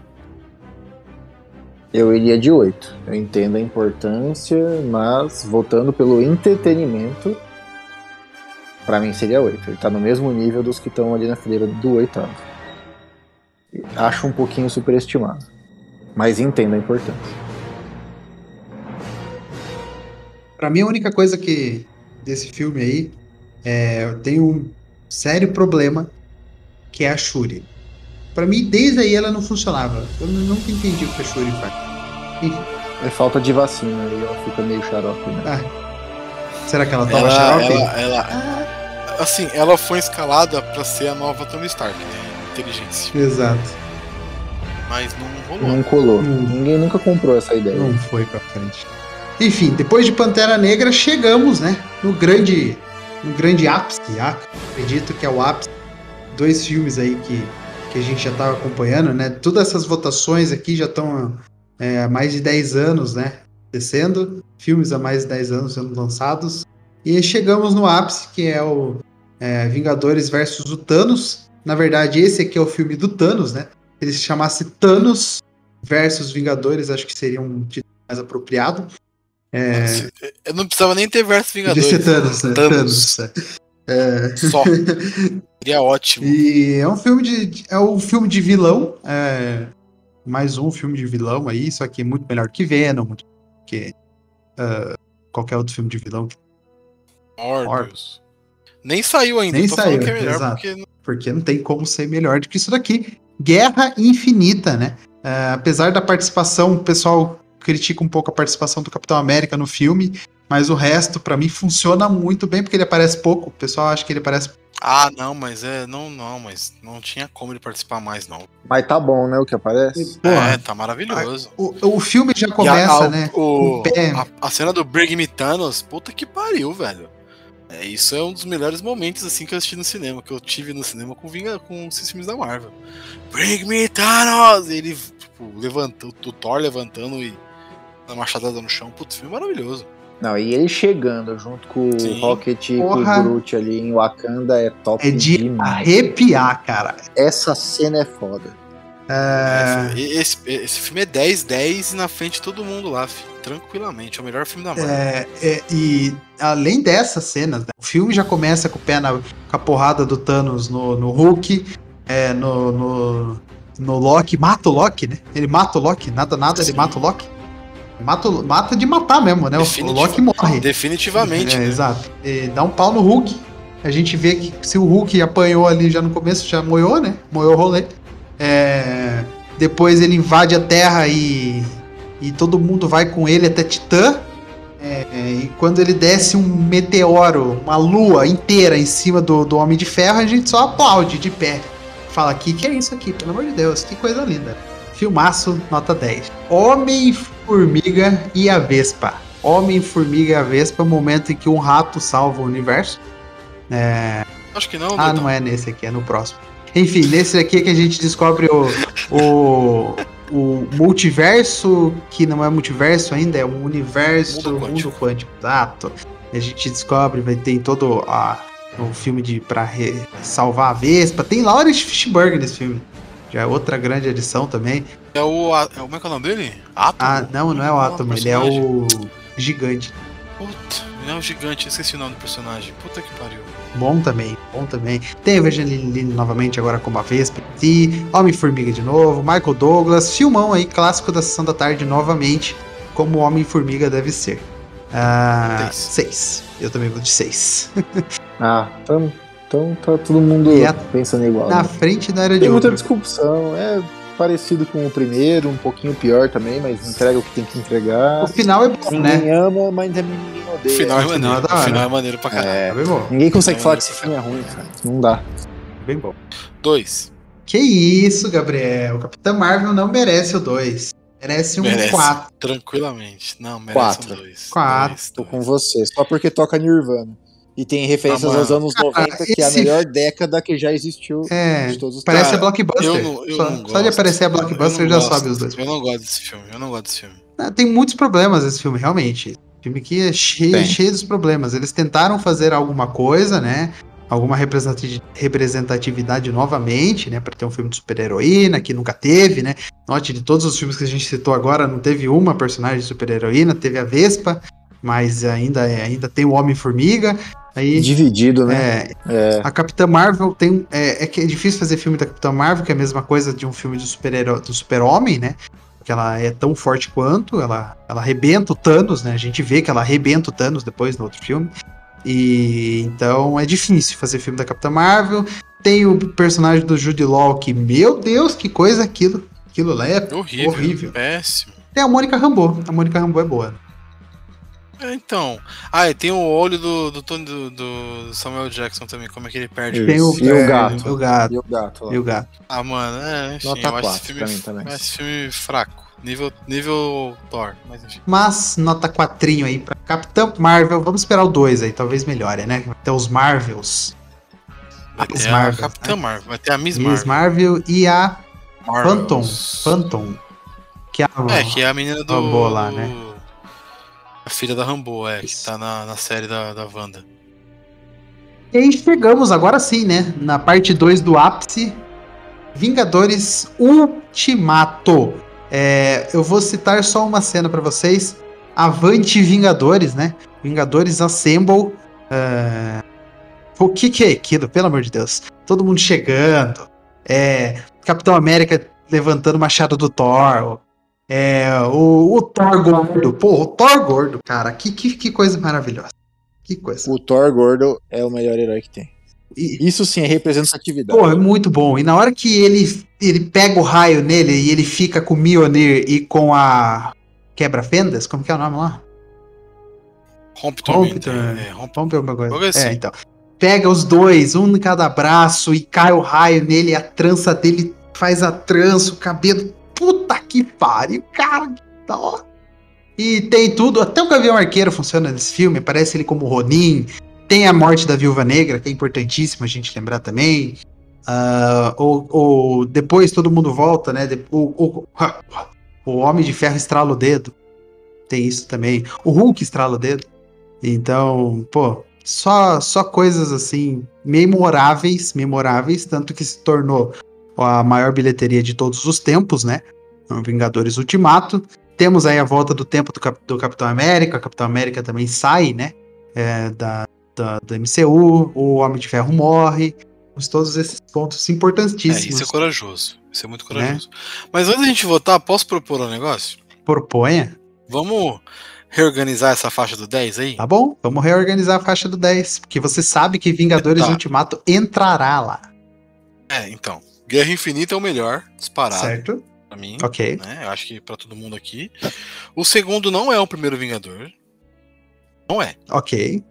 Eu iria de 8. Eu entendo a importância, mas voltando pelo entretenimento, pra mim seria 8. Ele tá no mesmo nível dos que estão ali na fileira do oitavo. Acho um pouquinho superestimado, mas entendo a importância. Pra mim, a única coisa que desse filme aí é eu tenho um sério problema que é a Shuri. Pra mim, desde aí ela não funcionava. Eu nu- nunca entendi o que a Shuri faz. Enfim, É falta de vacina aí, ela fica meio xarope, né? ah, será que ela toma Ela, xarope? ela, ela, assim, ela foi escalada pra ser a nova Tony Stark, né? Inteligência. Exato. Mas não rolou. Não colou. Não. Ninguém nunca comprou essa ideia. Não foi pra frente. Enfim, depois de Pantera Negra, chegamos, né? No grande, no grande ápice. ah, Acredito que é o ápice. Dois filmes aí que, que a gente já estava acompanhando, né? Todas essas votações aqui já estão é, há mais de 10 anos, né? Descendo. Filmes há mais de 10 anos sendo lançados. E chegamos no ápice, que é o é, Vingadores versus o Thanos. Na verdade, esse aqui é o filme do Thanos, né? Se ele se chamasse Thanos versus Vingadores, acho que seria um título mais apropriado. É, Eu não precisava nem ter podia Vingadores. ser Thanos, né? Thanos. Thanos, é. Só. Seria ótimo. E é um filme de é um filme de vilão, é, mais um filme de vilão aí, só que muito melhor que Venom, muito melhor que ah, qualquer outro filme de vilão, Morbius. Nem saiu ainda. Nem tô saiu, que é melhor exato. porque porque não tem como ser melhor do que isso daqui. Guerra Infinita, né? É, apesar da participação, o pessoal critica um pouco a participação do Capitão América no filme, mas o resto, pra mim, funciona muito bem, porque ele aparece pouco. O pessoal acha que ele aparece Ah, não, mas é. Não, não, mas não tinha como ele participar mais, não. Mas tá bom, né? O que aparece. Porra, é, tá maravilhoso. o, o filme já E a- começa, a, né? O, a, a cena do Brig Me Thanos, puta que pariu, velho. É, isso é um dos melhores momentos assim que eu assisti no cinema, que eu tive no cinema com, Vinga, com esses filmes da Marvel. Bring me Thanos! Ele, tipo, levantou, o Thor levantando e a machadada no chão. Putz, filme maravilhoso. Não, e ele chegando junto com Sim. o Rocket e com o Groot ali em Wakanda é top É de demais. arrepiar, cara. Essa cena é foda. É, Esse, esse, esse filme é 10, 10 e na frente de todo mundo lá, fi, tranquilamente. É o melhor filme da Marvel. é, é, e além dessas cenas, né, o filme já começa com o pé na com a porrada do Thanos no, no Hulk, é, no, no, no Loki, mata o Loki, né? Ele mata o Loki, nada, nada, ele Sim. mata o Loki. Mata, mata de matar mesmo, né? O, Loki morre. Definitivamente. É, né? Exato. E dá um pau no Hulk. A gente vê que se o Hulk apanhou ali já no começo, já moiou, né? Moiou o rolê. É, Depois ele invade a Terra e, e todo mundo vai com ele até Titã. É, e quando ele desce um meteoro, uma lua inteira em cima do, do Homem de Ferro, a gente só aplaude de pé. Fala aqui, que é isso aqui, pelo amor de Deus, que coisa linda. Filmaço, nota 10. Homem-Formiga e a Vespa. Homem-Formiga e a Vespa, o momento em que um rato salva o universo. É, Acho que não, ah, Dudão. não é nesse aqui, é no próximo. Enfim, nesse aqui é que a gente descobre o, o, o multiverso, que não é multiverso ainda, é um universo Mundo mundo quântico. quântico. Exato. E a gente descobre, vai ter todo a, o filme de pra re- salvar a Vespa. Tem Lawrence Fishburne nesse filme. Já é outra grande edição também. É o. a- é Como é que é o nome dele? Átomo? Ah, não, não é o Atom, ele é personagem. o gigante. Puta, não é o gigante, esqueci o nome do personagem. Puta que pariu. Bom também, bom também. Tem Evangeline Lilly novamente agora como a Vespa. E Homem-Formiga de novo, Michael Douglas, filmão aí, clássico da Sessão da Tarde novamente, como Homem-Formiga deve ser. Ah, Seis. seis. Eu também vou de seis. Ah, então, então tá todo mundo E a- pensando igual. Na né? frente da era de Tem muita discussão, é parecido com o primeiro, um pouquinho pior também, mas entrega o que tem que entregar. O final é bom, Ninguém né? ama, mas também ninguém O odeia. final é o final maneiro. é da O final é maneiro pra caralho. É, É bem bom, ninguém consegue Não, falar que esse filme é ruim, cara. Não dá. bem bom. Dois. Que isso, Gabriel. O Capitão Marvel não merece o 2. Merece um Merece. 4. Tranquilamente. Não, merece Quatro. um dois. Quatro. Dois, Tô dois. com você. Só porque toca Nirvana. E tem referências Ah, aos anos 90, que é a esse- melhor década que já existiu É, de todos os parece Cara, a Blockbuster. Eu não, eu só, não só gosto. de aparecer a Blockbuster já não sobe gosto. os dois. Eu não gosto desse filme. Eu não gosto desse filme. Ah, Tem muitos problemas esse filme, realmente. Esse filme aqui é cheio, cheio dos problemas. Eles tentaram fazer alguma coisa, né? Alguma representati- representatividade novamente, né? Pra ter um filme de super-heroína, que nunca teve, né? Note, de todos os filmes que a gente citou agora, não teve uma personagem de super-heroína, teve a Vespa, mas ainda, ainda tem o Homem-Formiga. Aí, Dividido, né? é, É. a Capitã Marvel tem. É, é que é difícil fazer filme da Capitã Marvel, que é a mesma coisa de um filme do super-homem, né? Porque ela é tão forte quanto, ela, ela arrebenta o Thanos, né? A gente vê que ela arrebenta o Thanos depois no outro filme. E então é difícil fazer filme da Capitã Marvel. Tem o personagem do Jude Law, que, meu Deus, que coisa aquilo. Aquilo lá é. Horrível. Horrível. Péssimo. Tem a Mônica Rambeau. A Mônica Rambeau é boa. Então. Ah, e tem o olho do, do, Tony- do, do Samuel Jackson também. Como é que ele perde? Tem o, E o gato. O gato. E o gato lá. E o gato. Ah, mano, é, enfim, Nota eu acho quatro esse filme, pra mim também. esse filme fraco. Nível, nível Thor, mas enfim. Mas nota quatrinho aí pra Capitã Marvel. Vamos esperar o 2 aí, talvez melhore, né? Vai ter os Marvels. Vai Miss ter Marvel, a Capitã Marvel, vai ter a Miss, Miss Marvel. Marvel e a Phantom. Marvels. Phantom. Que é a, É, que é a menina do. Rambo lá, né? A filha da Rambo, é, que Isso. tá na, na série da, da Wanda. E aí chegamos agora sim, né? Na parte 2 do ápice. Vingadores Ultimato. É, eu vou citar só uma cena pra vocês. Avante Vingadores, né? Vingadores Assemble. É, O que, que é aquilo, pelo amor de Deus? Todo mundo chegando. É, Capitão América levantando o machado do Thor. É, o, o Thor gordo. Pô, o Thor gordo, cara. Que, que, que coisa maravilhosa. Que coisa. O Thor gordo é o melhor herói que tem. E- Isso sim é representatividade. Pô, é muito bom. E na hora que ele, ele pega o raio nele e ele fica com o Mjolnir e com a quebra-fendas, como que é o nome lá? Rompe Rompe. É, rompe. Vamos ver alguma coisa. Algo assim. É, então. Pega os dois, um em cada braço e cai o raio nele, e a trança dele faz a trança, o cabelo. Puta que pariu, cara, da hora. E tem tudo, até o Gavião Arqueiro funciona nesse filme, aparece ele como Ronin. Tem a morte da Viúva Negra, que é importantíssimo a gente lembrar também. Ah, o, o- depois todo mundo volta, né? O, o, o Homem de Ferro estrala o dedo. Tem isso também. O Hulk estrala o dedo. Então, pô, só, só coisas assim memoráveis, memoráveis, tanto que se tornou a maior bilheteria de todos os tempos, né? No Vingadores Ultimato. Temos aí a volta do tempo do, Cap- do Capitão América. O Capitão América também sai, né? é, da, da, do MCU. O Homem de Ferro morre. Temos todos esses pontos É, importantíssimos. isso é corajoso. Isso é muito Né? corajoso. Mas antes da gente votar, posso propor um negócio? Proponha. Vamos reorganizar essa faixa do 10 aí? Tá bom? Vamos reorganizar a faixa do 10. Porque você sabe que Vingadores Tá. Ultimato entrará lá. É, então. Guerra Infinita é o melhor, disparado Certo? pra mim. Ok. né? Eu acho que pra todo mundo aqui. O segundo não é o primeiro Vingador. Não é. Ok.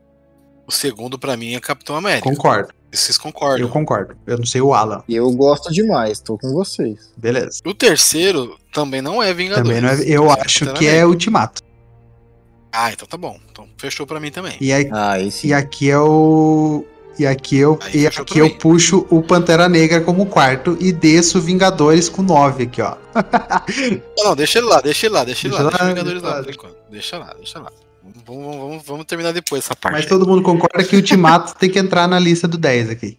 O segundo pra mim é Capitão América. Concordo. Vocês concordam? Eu concordo. Eu não sei o Alan. Eu gosto demais, tô com vocês. Beleza. O terceiro também não é Vingador. Também não é, eu acho que é Ultimato. Ah, então tá bom. Então fechou pra mim também. E, aí, Ah, esse e aqui é o. E aqui eu, Aí e aqui eu puxo o Pantera Negra como quarto e desço Vingadores com 9 aqui, ó. Não, não, deixa ele lá, deixa ele lá, deixa ele lá. Deixa Deixa lá, o Vingadores deixa lá lá. por enquanto. Deixa lá, deixa lá. Vamos, vamos, vamos, terminar depois essa parte. Mas todo mundo concorda que Ultimato tem que entrar na lista do 10 aqui.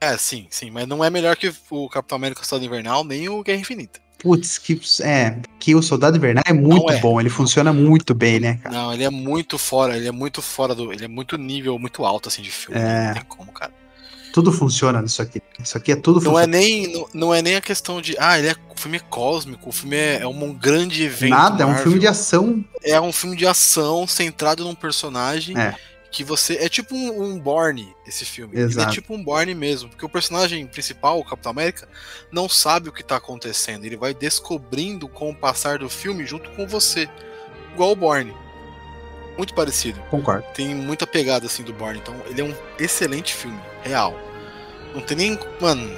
É, sim, sim. Mas não é melhor que o Capitão América Soldado Invernal nem o Guerra Infinita. Putz, que é, que o Soldado Invernal é muito é. bom, ele funciona muito bem, né, cara? Não, ele é muito fora, ele é muito fora do. Ele é muito nível, muito alto, assim, de filme. É. Não tem como, cara. Tudo funciona nisso aqui. Isso aqui é tudo Não é funciona. nem, não, não é nem a questão de. Ah, ele é, o filme é cósmico, o filme é, é um grande evento. Nada, é um Marvel. filme de ação. É um filme de ação centrado num personagem É. que você. É tipo um, um Borne, esse filme. Ele Exato. é tipo um Borne mesmo. Porque o personagem principal, o Capitão América, não sabe o que tá acontecendo. Ele vai descobrindo com o passar do filme junto com você. Igual o Borne. Muito parecido. Concordo. Tem muita pegada assim do Borne. Então ele é um excelente filme, real. Não tem nem. Mano.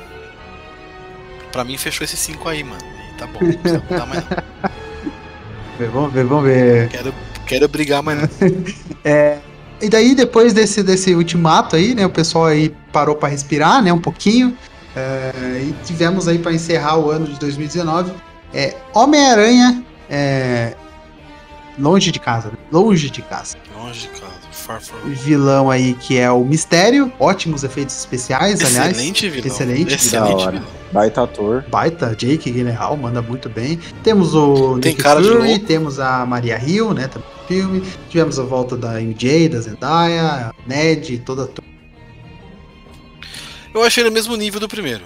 Pra mim fechou esse 5 aí, mano. E tá bom, não precisa mudar mais não. Vamos ver, vamos ver. Quero, quero brigar mais não. E daí, depois desse, desse ultimato aí, né, o pessoal aí parou pra respirar, né, um pouquinho. É, e tivemos aí pra encerrar o ano de 2019 é, Homem-Aranha é, longe de casa, né? longe de casa. Longe de casa. Far from Vilão aí que é o Mistério, ótimos efeitos especiais, aliás. Excelente vilão. excelente. Excelente vilão. Baita ator. Baita, Jake Gyllenhaal manda muito bem. Temos o Tem Nick cara de Fury, temos a Maria Hill, né, também filme. Tivemos a volta da MJ, da Zendaya, a Ned, toda a. Eu achei ele no mesmo nível do primeiro.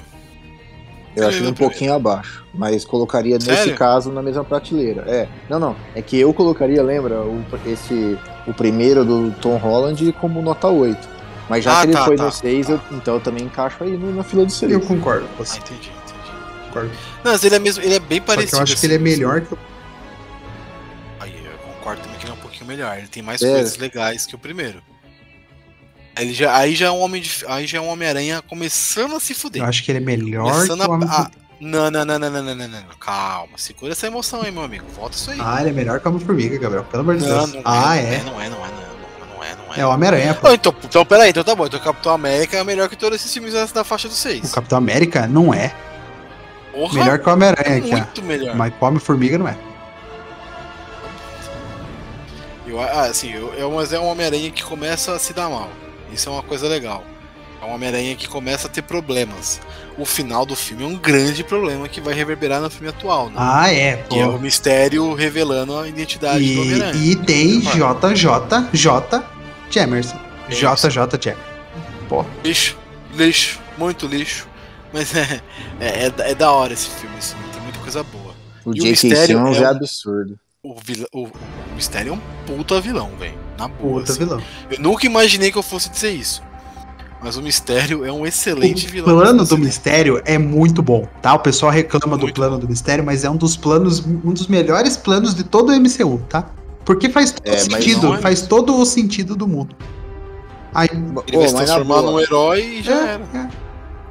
Eu achei ele um pouquinho abaixo, mas colocaria nesse Sério? caso na mesma prateleira. É, não, não. É que eu colocaria, lembra, o, esse, o primeiro do Tom Holland como nota 8. Mas já Ah, que ele tá, foi tá, no 6, tá. eu, então eu também encaixo aí na fila do 6. Eu concordo com Ah, você. entendi, entendi. Concordo. Não, mas ele é mesmo, ele é bem Só parecido. que eu acho que assim, ele é assim. melhor que o. melhor. Ele tem mais É. coisas legais que o primeiro. Ele já, aí já é um homem de, aí já é um Homem-Aranha começando a se fuder. Eu acho que ele é melhor que Começando o Homem a, a- não, não, não, não, não, não, não, não, calma, segura essa emoção aí, meu amigo. Volta isso aí. Ah, ele é melhor que o Homem-Formiga, Gabriel. Pelo amor de Deus. não, ah, é, é. não é, não é, não é, é, não é. É o Homem-Aranha, pô. Oh, então, então, peraí, então tá bom. Então Capitão América é melhor que todos esses filmes da faixa dos O seis. Capitão América não é. Porra, Melhor que o Homem-Aranha é muito melhor. Mas o Homem-Formiga não é. Eu, ah, assim, eu, eu- mas é um Homem-Aranha que começa a se dar mal. Isso é uma coisa legal. É um Homem-Aranha que começa a ter problemas. O final do filme é um grande problema que vai reverberar no filme atual, né? Ah, é. que é Pô. o mistério revelando a identidade do E, Homem-Aranha. e tem Concordo. JJ J. Jamerson. JJ Jamerson. Pô. Lixo, lixo, muito lixo. Mas é, é, é da- é da hora esse filme, assim, tem muita coisa boa. O E o J.K. Mistério Simmons é é um- absurdo. O, vilão, o, o mistério é um puta vilão, velho. Na boa. Puta assim. vilão. Eu nunca imaginei que eu fosse dizer isso. Mas o mistério é um excelente O vilão. plano dessa do mistério é muito bom, tá? O pessoal reclama do Muito plano do mistério, mas é um dos planos, um dos melhores planos de todo o MCU, tá? Porque faz todo É, sentido, é faz todo o sentido do mundo. Aí, Ele Pô, vai se transformar num herói e já é, era.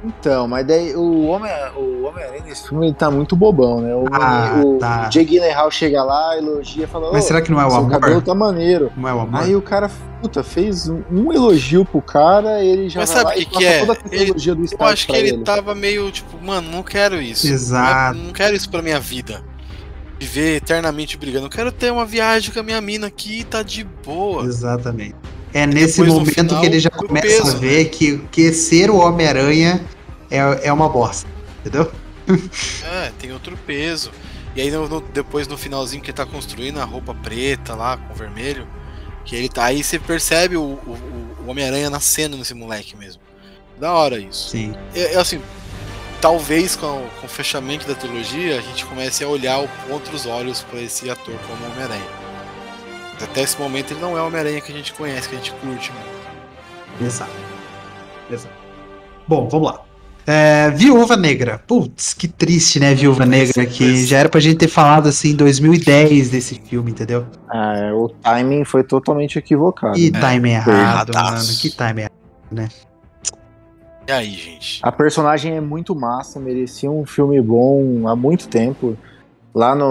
Então, mas daí o Homem- o Homem-Aranha nesse filme ele tá muito bobão, né? O, Ah, o tá. Jay Gyllenhaal chega lá, elogia, fala: Mas "Ô, será que não é o amor? cabelo tá maneiro. Não é o amor? Aí o cara, puta, fez um, um elogio pro cara, ele já Mas vai sabe lá o e que que é? toda a tecnologia do Eu Stark acho que ele, ele. tava meio tipo, mano, não quero isso. Exato. Não, não quero isso pra minha vida. Viver eternamente brigando. Eu quero ter uma viagem com a mina mina aqui, tá de boa. Exatamente. É nesse depois, momento final, que ele já começa peso, a ver que, que ser o Homem-Aranha é, é uma bosta. Entendeu? É, tem outro peso. E aí no- no- depois no finalzinho que ele tá construindo a roupa preta lá com vermelho, que ele tá aí você percebe o, o, o Homem-Aranha nascendo nesse moleque mesmo. Da hora isso. Sim. É, é assim, talvez com, o- com o fechamento da trilogia a gente comece a olhar com outros olhos pra esse ator como Homem-Aranha. Até esse momento ele não é o Homem-Aranha que a gente conhece, que a gente curte. mano. Exato. Exato. Bom, vamos lá. É, Viúva Negra. Putz, que triste, né, Viúva Negra? Que já era pra gente ter falado assim em 2010 desse filme, entendeu? Ah, é, o timing foi totalmente equivocado. Que né? time errado, mano. Que time errado. E aí, gente? A personagem é muito massa, merecia um filme bom há muito tempo. Lá no.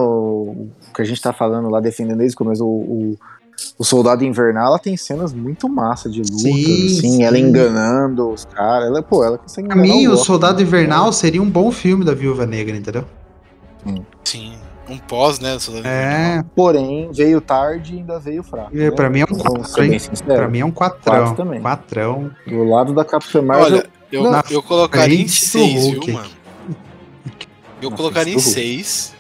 O que a gente tá falando lá, defendendo desde o começo, o, o, o Soldado Invernal, ela tem cenas muito massa de luta, Sim, assim, sim. ela enganando os caras. Ela, pô, ela consegue Pra enganar mim, o Loki. Soldado Invernal seria um bom filme da Viúva Negra, entendeu? Sim, um pós, né? do Soldado É, Porém, veio tarde e ainda veio fraco. É, né? pra mim é um sinceros. pra mim é um quatrão. Também. Quatrão. Do lado da Capitã Marvel, Olha, eu, Na eu colocaria em frente do 6, Hulk viu, mano? Eu colocaria em assisto.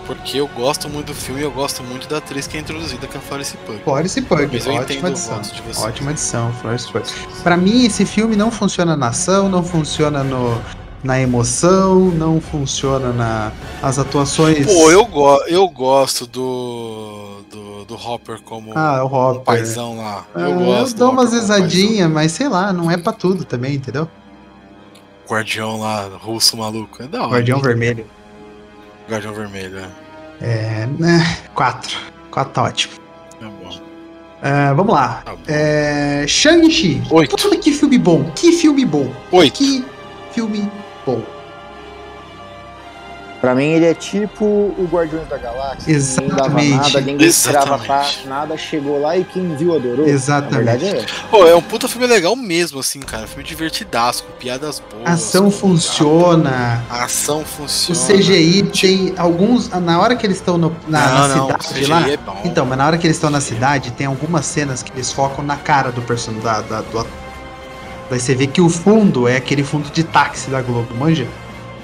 6, porque eu gosto muito do filme e eu gosto muito da atriz que é introduzida, que é a Florence Pugh. Florence Pugh, Mas eu ótima o adição. de. Ótima adição, Florence Pugh. Pra mim, esse filme não funciona na ação, não funciona no, na emoção, não funciona na as atuações. Pô, eu, go eu gosto do, do, do Hopper como Ah, o um Hopper. paizão lá. Ah, Eu gosto. eu dou do umas risadinhas, mas sei lá, não é pra tudo também, entendeu? Guardião lá, russo maluco. É da hora. Guardião Vermelho. Guardião Vermelho, é. É, né? Quatro. Quatro tá ótimo. É bom. Ah, vamos lá. Tá bom. É, Shang-Chi. Oito. Puta, que filme bom. Que filme bom. Oito. Que filme bom. Pra mim, ele é tipo o Guardiões da Galáxia. Ninguém dava Exatamente. nada, ninguém Exatamente. nada, chegou lá e quem viu adorou. Exatamente. Na verdade é. Pô, é um puta filme legal mesmo, assim, cara. Filme divertidaço, com piadas boas. A ação funciona. A ação O funciona. CGI tem alguns. Na hora que eles estão na, não, na não, o cidade CGI lá. é bom. Então, mas na hora que eles estão na cidade, tem algumas cenas que eles focam na cara do personagem. Da, da- do. Daí você vê que o fundo é aquele fundo de táxi da Globo, manja?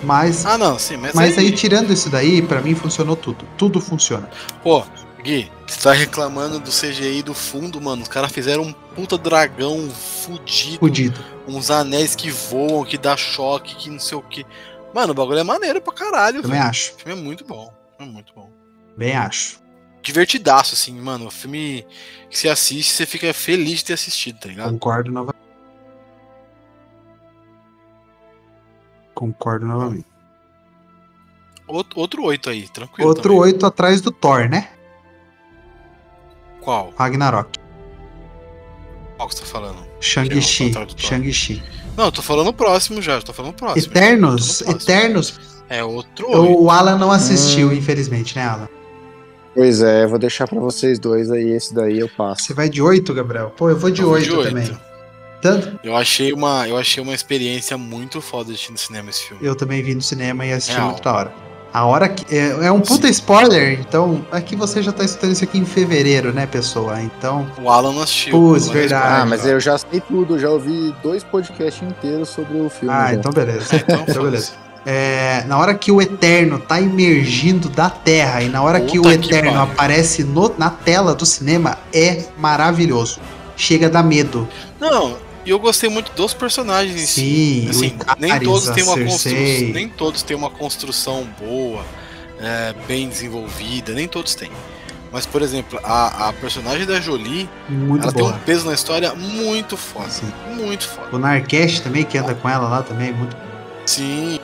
Mas, Ah, não, sim, mas, mas aí, tirando isso daí, pra mim funcionou tudo. Tudo funciona. Pô, Gui, você tá reclamando do CGI do fundo, mano. Os caras fizeram um puta dragão fudido. Fudido. Uns anéis que voam, que dá choque, que não sei o que. Mano, o bagulho é maneiro pra caralho. Também velho. acho. O filme é muito bom. É muito bom. Bem acho. Divertidaço, assim, mano. O filme que você assiste, você fica feliz de ter assistido, tá ligado? Concordo novamente. Concordo novamente. Outro, outro oito aí, tranquilo. Outro também. oito atrás do Thor, né? Qual? Ragnarok. Qual que você tá falando? Shang-Chi. Thor. Shang-Chi. Não, eu tô falando o próximo já, eu tô falando o próximo. Eternos. Próximo. Eternos. É outro oito. O Alan não assistiu, Hum. infelizmente, né, Alan? Pois é, vou deixar pra vocês dois aí, esse daí eu passo. Você vai de 8, Gabriel? Pô, eu vou de Eu vou 8 de oito. também. Tanto, Eu achei uma, eu achei uma experiência muito foda assistir no cinema esse filme. eu também vi no cinema e assisti Real. muito da hora. A hora que. É, é um puta spoiler, então. Aqui você já tá escutando isso aqui em fevereiro, né, pessoa? Então. O Alan não assistiu. Putz, o verdade. Ah, mas eu já sei tudo, já ouvi dois podcasts inteiros sobre o filme. Ah, já. então beleza. Então, Então, beleza. É, na hora que o Eterno tá emergindo da Terra e na hora que o Puta que Eterno pariu. aparece no- na tela do cinema, é maravilhoso. Chega a dar medo. Não, e eu gostei muito dos personagens em si. Sim, Assim, Icaris, nem todos têm uma construção, nem todos têm uma construção boa, é, bem desenvolvida, nem todos têm. Mas, por exemplo, a, a personagem da Jolie, Muito ela tem boa. um peso na história muito foda. Sim. Muito foda. O Narkesh também, que anda com ela lá também, muito. Sim.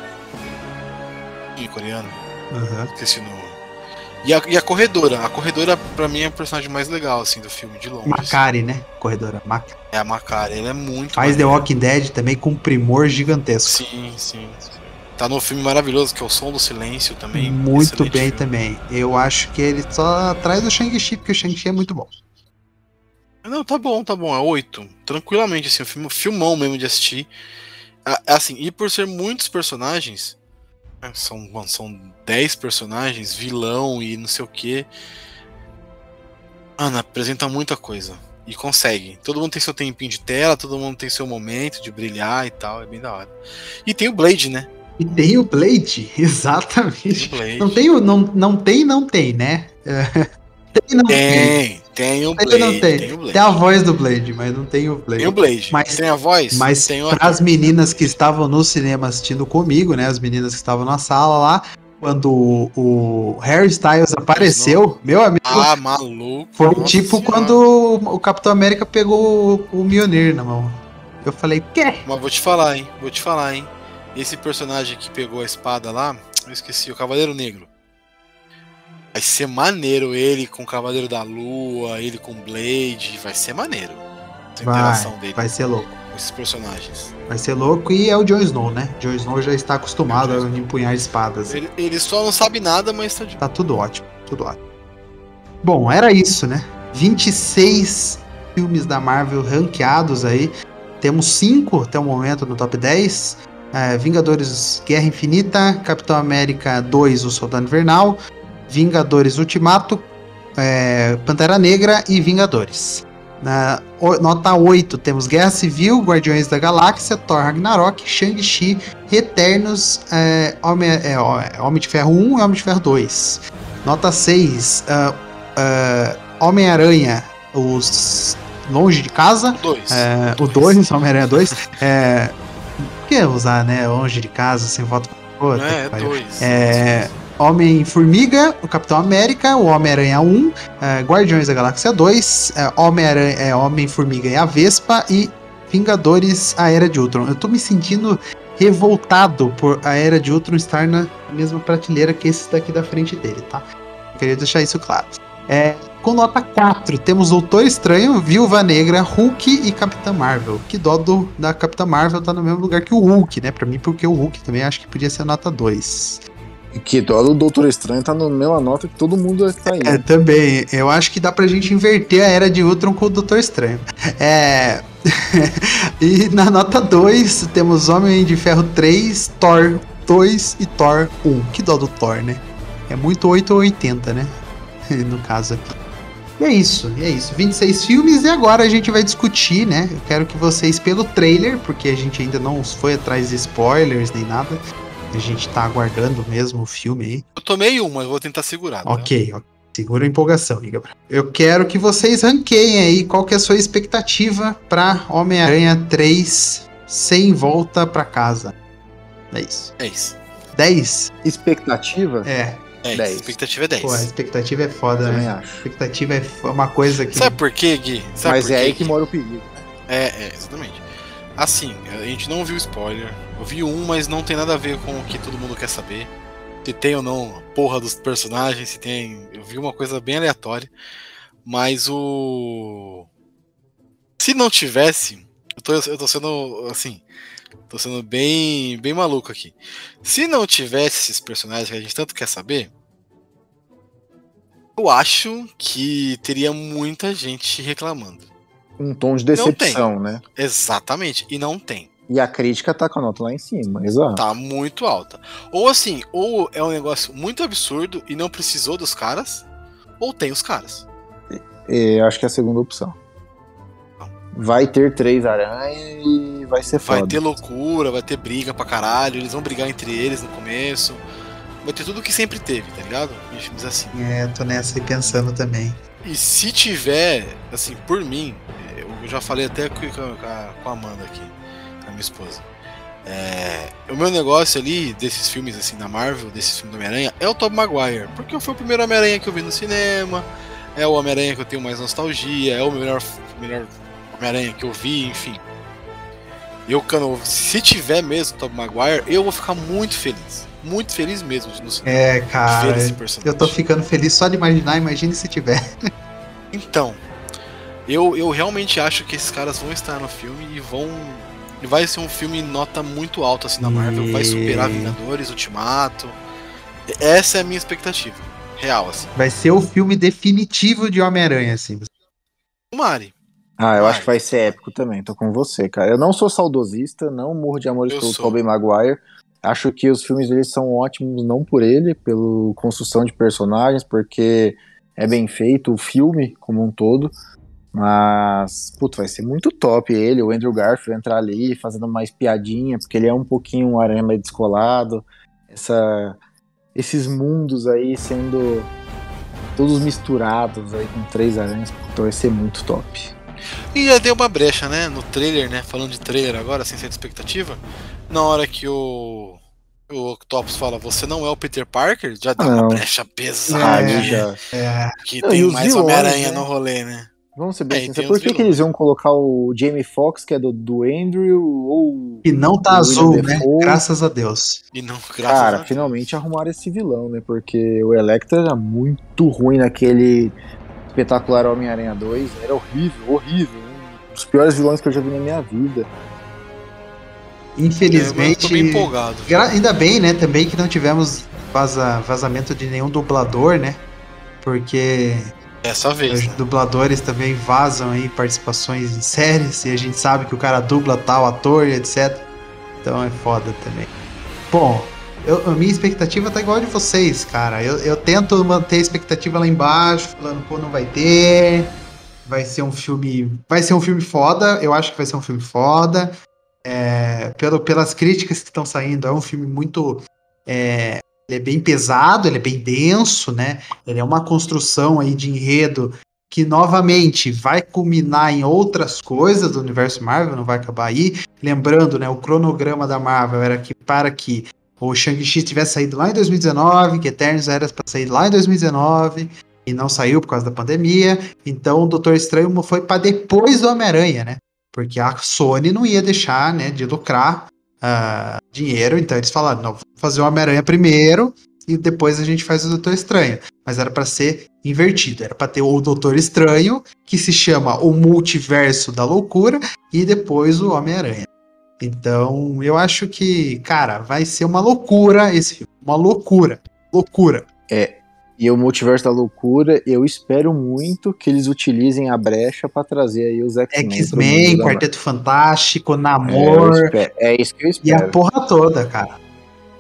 E coreano, Aham. esqueci o nome. E a, e a corredora. A corredora, pra mim, é o personagem mais legal, assim, do filme, de longe. assim. Macari, né? Corredora. Mac... É a Macari, ela é muito Faz The. Walking Dead também com primor gigantesco. Sim, sim, sim. Tá no filme maravilhoso, que é o Som do Silêncio também. Muito bem filme. também. Eu acho que ele só atrás do Shang-Chi, porque o Shang-Chi é muito bom. Não, tá bom, tá bom. É oito. Tranquilamente, assim, um filme, filmão mesmo de assistir. Ah, Assim, e por ser muitos personagens, são, mano, são 10 personagens, vilão e não sei o que. Mano, apresenta muita coisa. E consegue. Todo mundo tem seu tempinho de tela, todo mundo tem seu momento de brilhar e tal. É bem da hora. E tem o Blade, né? E tem o Blade, Tem exatamente. o Blade. Não tem o. Não, não tem, não tem, né? É, tem, não tem. Tem, o Blade. não tem. Tem o Blade. Tem a voz do Blade, mas não tem o Blade. Tem o Blade. Mas- tem a voz? Mas tem para as meninas que estavam no cinema assistindo comigo, né? As meninas que estavam na sala lá, quando o, o Harry Styles apareceu, meu amigo, Ah, maluco. foi tipo Senhora. quando o, o Capitão América pegou o, o Mjolnir na mão. Eu falei, quê? Mas vou te falar, hein? Vou te falar, hein? Esse personagem que pegou a espada lá, eu esqueci, o Cavaleiro Negro. Vai ser maneiro ele com o Cavaleiro da Lua, ele com Blade. Vai ser maneiro. Interação Vai, dele vai ser louco. com esses personagens. Vai ser louco e é o Jon Snow, né? Jon Snow já está acostumado É a empunhar espadas. Ele, ele só não sabe nada, mas tá de Tá tudo ótimo, tudo ótimo. Bom, era isso, né? 26 filmes da Marvel ranqueados aí. Temos 5 até o momento no top 10. É, Vingadores Guerra Infinita, Capitão América 2, O Soldado Invernal, Vingadores Ultimato, é, Pantera Negra e Vingadores. Na nota 8, temos Guerra Civil, Guardiões da Galáxia, Thor Ragnarok, Shang-Chi, Eternos, é, Homem, é, ó, é, Homem de Ferro 1 e Homem de Ferro 2. Nota 6, ah, ah, Homem-Aranha, os Longe de Casa, Dois. é, o 2, Homem-Aranha 2. É, por que usar, né? Longe de casa, sem voto que é, dois. É, Homem-Formiga, o Capitão América, o Homem-Aranha 1, é, Guardiões da Galáxia 2, é, Homem-Aranha, é, Homem-Formiga e a Vespa e Vingadores A Era de Ultron. Eu tô me sentindo revoltado por a Era de Ultron estar na mesma prateleira que esse daqui da frente dele, tá? Eu queria deixar isso claro. É, com nota 4, temos Doutor Estranho, Viúva Negra, Hulk e Capitã Marvel. Que dó do, da Capitã Marvel tá no mesmo lugar que o Hulk, né? Pra mim, porque o Hulk também acho que podia ser nota 2. Que dó do Doutor Estranho tá na mesma nota que todo mundo tá indo. É, também. Eu acho que dá pra gente inverter a era de Ultron com o Doutor Estranho. É. e na nota 2 temos Homem de Ferro 3, Thor 2 e Thor 1. Que dó do Thor, né? É muito 8 ou 80, né? no caso aqui. E é isso, e é isso. 26 filmes e agora a gente vai discutir, né? Eu quero que vocês, pelo trailer, porque a gente ainda não foi atrás de spoilers nem nada. A gente tá aguardando mesmo o filme aí. Eu tomei um, mas vou tentar segurar. tá? Ok, ok. Segura a empolgação, Gabriel. Eu quero que vocês ranqueiem aí qual que é a sua expectativa pra Homem-Aranha 3 sem volta pra casa. É isso. É isso. 10? Expectativa? É. É isso. Dez. A expectativa é 10. Pô, a expectativa é foda, Também né? A expectativa é f- uma coisa que. Sabe por quê, Gui? Sabe Mas por é quê, aí que Gui? mora o perigo. É, é, exatamente. Assim, a gente não viu spoiler. Eu vi um, mas não tem nada a ver com o que todo mundo quer saber. Se tem ou não a porra dos personagens, se tem. Eu vi uma coisa bem aleatória. Mas o. Se não tivesse. Eu tô, eu tô sendo. Assim. Tô sendo bem, bem maluco aqui. Se não tivesse esses personagens que a gente tanto quer saber. Eu acho que teria muita gente reclamando. Um tom de decepção, né? Exatamente, e não tem. E a crítica tá com a nota lá em cima, exato. Tá muito alta. Ou assim, ou é um negócio muito absurdo e não precisou dos caras, ou tem os caras. E acho que é a segunda opção. Vai ter três aranhas e vai ser Vai foda. ter loucura, vai ter briga pra caralho, eles vão brigar entre eles no começo. Vai ter tudo que sempre teve, tá ligado? Em filmes assim. É, tô nessa aí pensando também. E se tiver, assim, por mim, eu já falei até com a, com a Amanda aqui, minha esposa. É, o meu negócio ali, desses filmes assim da Marvel, desses filmes do Homem-Aranha, é o Tobey Maguire. Porque foi o primeiro Homem-Aranha que eu vi no cinema, é o Homem-Aranha que eu tenho mais nostalgia, é o melhor, melhor Homem-Aranha que eu vi, enfim. Eu, quando, se tiver mesmo o Tobey Maguire, eu vou ficar muito feliz. Muito feliz mesmo no cinema, É, cara. Eu tô ficando feliz só de imaginar, imagine se tiver. Então, eu, eu realmente acho que esses caras vão estar no filme e vão. E vai ser um filme nota muito alta assim na Marvel, vai superar Vingadores, Ultimato. Essa é a minha expectativa. Real, assim. Vai ser o filme definitivo de Homem-Aranha, assim. O Mari. Ah, eu Vai. acho que vai ser épico também, tô com você, cara. Eu não sou saudosista, não morro de amores Eu pelo sou. Tobey Maguire. Acho que os filmes dele são ótimos, não por ele, pela construção de personagens, porque é bem feito o filme como um todo. Mas, puto, vai ser muito top ele, o Andrew Garfield entrar ali fazendo mais piadinha, porque ele é um pouquinho um aranha meio descolado. Essa, esses mundos aí sendo todos misturados aí com três aranhas, puta, vai ser muito top. E já deu uma brecha, né? No trailer, né? Falando de trailer agora, sem ser de expectativa. Na hora que o. O Octopus fala, você não é o Peter Parker, já dá uma Não. brecha Ah, pesada. É. já. É, Que Não, tem mais Homem-Aranha né? no rolê, né? Vamos ser É, bem e sinceros. Por que, que eles iam colocar o Jamie Foxx, que é do, do Andrew, ou. e não tá azul, né? Graças a Deus. E não, graças a Cara, Deus. finalmente arrumaram esse vilão, né? Porque o Electra era muito ruim naquele espetacular Homem-Aranha 2. Era horrível, horrível. Um dos piores vilões que eu já vi na minha vida. Eu Infelizmente. tô bem empolgado. gra- ainda bem, né, também que não tivemos vaza- vazamento de nenhum dublador, né? Porque Dessa vez. os né? dubladores também vazam aí participações em séries e a gente sabe que o cara dubla tal ator e etc. Então é foda também. Bom, eu- a minha expectativa tá igual a de vocês, cara. Eu, eu tento manter a expectativa lá embaixo, falando, pô, não vai ter. vai ser um filme. Vai ser um filme foda. Eu acho que vai ser um filme foda. É, pelo, pelas críticas que estão saindo, é um filme muito. É, ele é bem pesado, ele é bem denso, né? Ele é uma construção aí de enredo que novamente vai culminar em outras coisas do universo Marvel, não vai acabar aí. Lembrando, né, o cronograma da Marvel era que para que o Shang-Chi tivesse saído lá em 2019, que Eternos era para sair lá em 2019 e não saiu por causa da pandemia. Então o Doutor Estranho foi para depois do Homem-Aranha, né? Porque a Sony não ia deixar, né, de lucrar uh, dinheiro, então eles falaram, não, vamos fazer o Homem-Aranha primeiro e depois a gente faz o Doutor Estranho. Mas era para ser invertido, era para ter o Doutor Estranho, que se chama o Multiverso da Loucura, e depois o Homem-Aranha. Então, eu acho que, cara, vai ser uma loucura esse filme. Uma loucura. Loucura. É. E o Multiverso da Loucura, eu espero muito que eles utilizem a brecha para trazer aí os X-Men. X-Men, Quarteto Fantástico, Namor. É, é, isso que eu espero. E a porra toda, cara.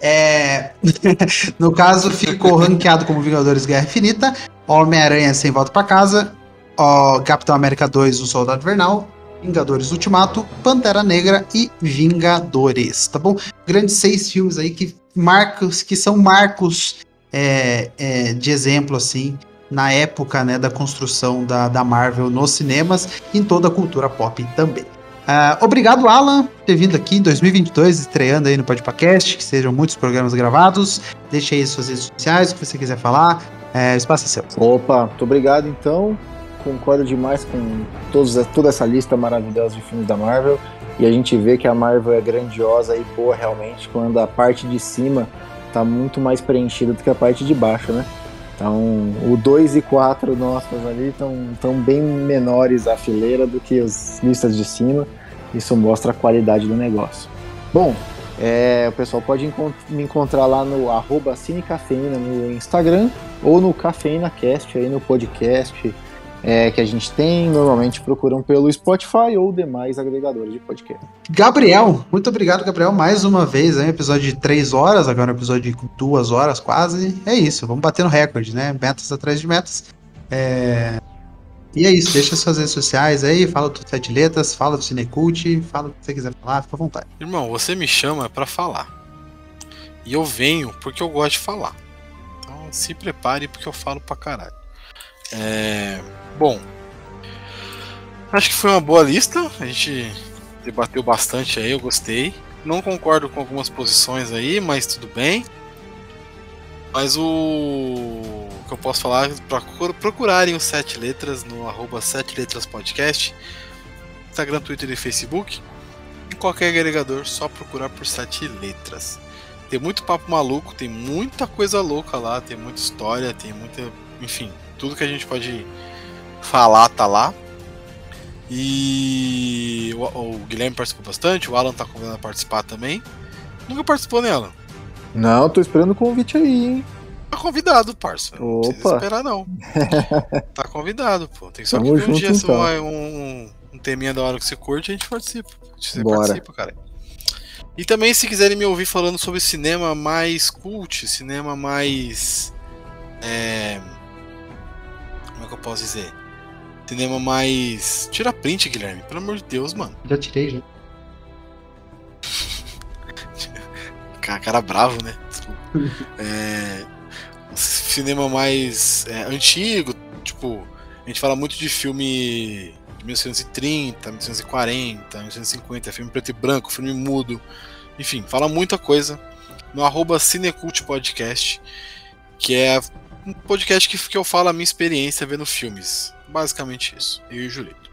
É... no caso, ficou ranqueado como Vingadores Guerra Infinita, Homem-Aranha Sem Volta para Casa, ó, Capitão América 2, O Soldado Invernal, Vingadores Ultimato, Pantera Negra e Vingadores, tá bom? Grandes seis filmes aí que marcos, que são marcos é, é, de exemplo, assim, na época né, da construção da, da Marvel nos cinemas e em toda a cultura pop também. Uh, obrigado, Alan, por ter vindo aqui em 2022, estreando aí no Podpacast, que sejam muitos programas gravados. Deixe aí suas redes sociais, o que você quiser falar. É, o espaço é seu. Opa, muito obrigado então. Concordo demais com todos, toda essa lista maravilhosa de filmes da Marvel. E a gente vê que a Marvel é grandiosa e boa realmente quando a parte de cima tá muito mais preenchida do que a parte de baixo, né? Então, o 2 e 4 nossos ali estão bem menores a fileira do que as listas de cima. Isso mostra a qualidade do negócio. Bom, é, o pessoal pode encont me encontrar lá no arroba Cinecafeína no Instagram ou no CafeínaCast aí no podcast é, que a gente tem, normalmente procuram pelo Spotify ou demais agregadores de podcast. Gabriel, muito obrigado, Gabriel, mais uma vez, é um episódio de três horas, agora um episódio de duas horas quase. É isso, vamos bater no recorde, né? Metas atrás de metas. É... E é isso, deixa suas redes sociais aí, fala do Sete Letras, fala do Cinecult, fala o que você quiser falar, fica à vontade. Irmão, você me chama para falar. E eu venho porque eu gosto de falar. Então se prepare porque eu falo pra caralho. É... Bom, acho que foi uma boa lista. A gente debateu bastante aí, eu gostei. Não concordo com algumas posições aí, mas tudo bem. Mas o que eu posso falar é procurarem os Sete Letras no arroba Sete Letras Podcast, Instagram, Twitter e Facebook. Em qualquer agregador, só procurar por Sete Letras. Tem muito papo maluco, tem muita coisa louca lá, tem muita história, tem muita. Enfim, tudo que a gente pode falar tá lá. E o, o, Guilherme participou bastante, o Alan tá convidado a participar também. Nunca participou, né, Alan? Não, tô esperando o convite aí, hein? Tá convidado, parça. Opa. Não precisa esperar, não. tá convidado, pô. Tem só Tamo que um dia então. vai um, um teminha da hora que você curte, a gente participa. Você Bora. participa, cara. E também, se quiserem me ouvir falando sobre cinema mais cult, cinema mais. É, como é que eu posso dizer? Cinema mais. Tira print, Guilherme. Pelo amor de Deus, mano. Já tirei, já. cara, bravo, né? é, cinema mais é, antigo, tipo, a gente fala muito de filme de 1930, 1940, 1950, filme preto e branco, filme mudo, enfim, fala muita coisa no arroba Cinecult Podcast, que é um podcast que, que eu falo a minha experiência vendo filmes. Basicamente isso. Eu e o Julito.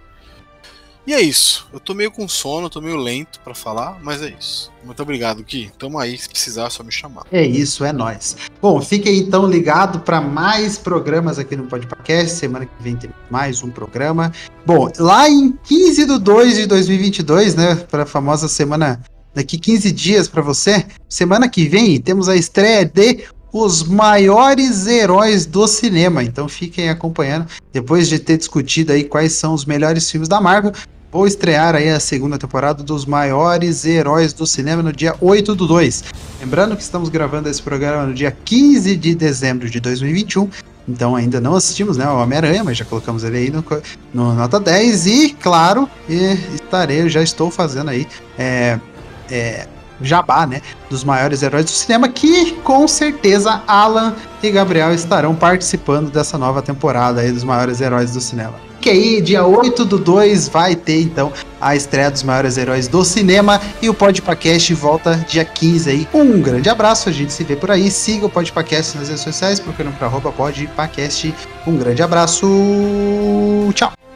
E é isso. Eu tô meio com sono, tô meio lento para falar, mas é isso. Muito obrigado, Gui. Tamo aí, se precisar, é só me chamar. É isso, é nós. Bom, fique aí então ligado para mais programas aqui no Podcast. Semana que vem tem mais um programa. Bom, lá em 15 de 2 de 2022, né, para famosa semana daqui 15 dias para você. Semana que vem temos a estreia de os maiores heróis do cinema. Então fiquem acompanhando. Depois de ter discutido aí quais são os melhores filmes da Marvel, vou estrear aí a segunda temporada dos maiores heróis do cinema no dia 8 do 2. Lembrando que estamos gravando esse programa no dia 15 de dezembro de 2021. Então ainda não assistimos, né? O Homem-Aranha, mas já colocamos ele aí no, no nota 10. E, claro, e estarei, já estou fazendo aí. É, é, jabá, né, dos maiores heróis do cinema, que com certeza Alan e Gabriel estarão participando dessa nova temporada aí dos maiores heróis do cinema. Que aí, dia 8 do 2, vai ter então a estreia dos maiores heróis do cinema e o Podpacast volta dia 15 aí. Um grande abraço, a gente se vê por aí. Siga o Podpacast nas redes sociais, procurando para arroba Podpacast. Um grande abraço, tchau!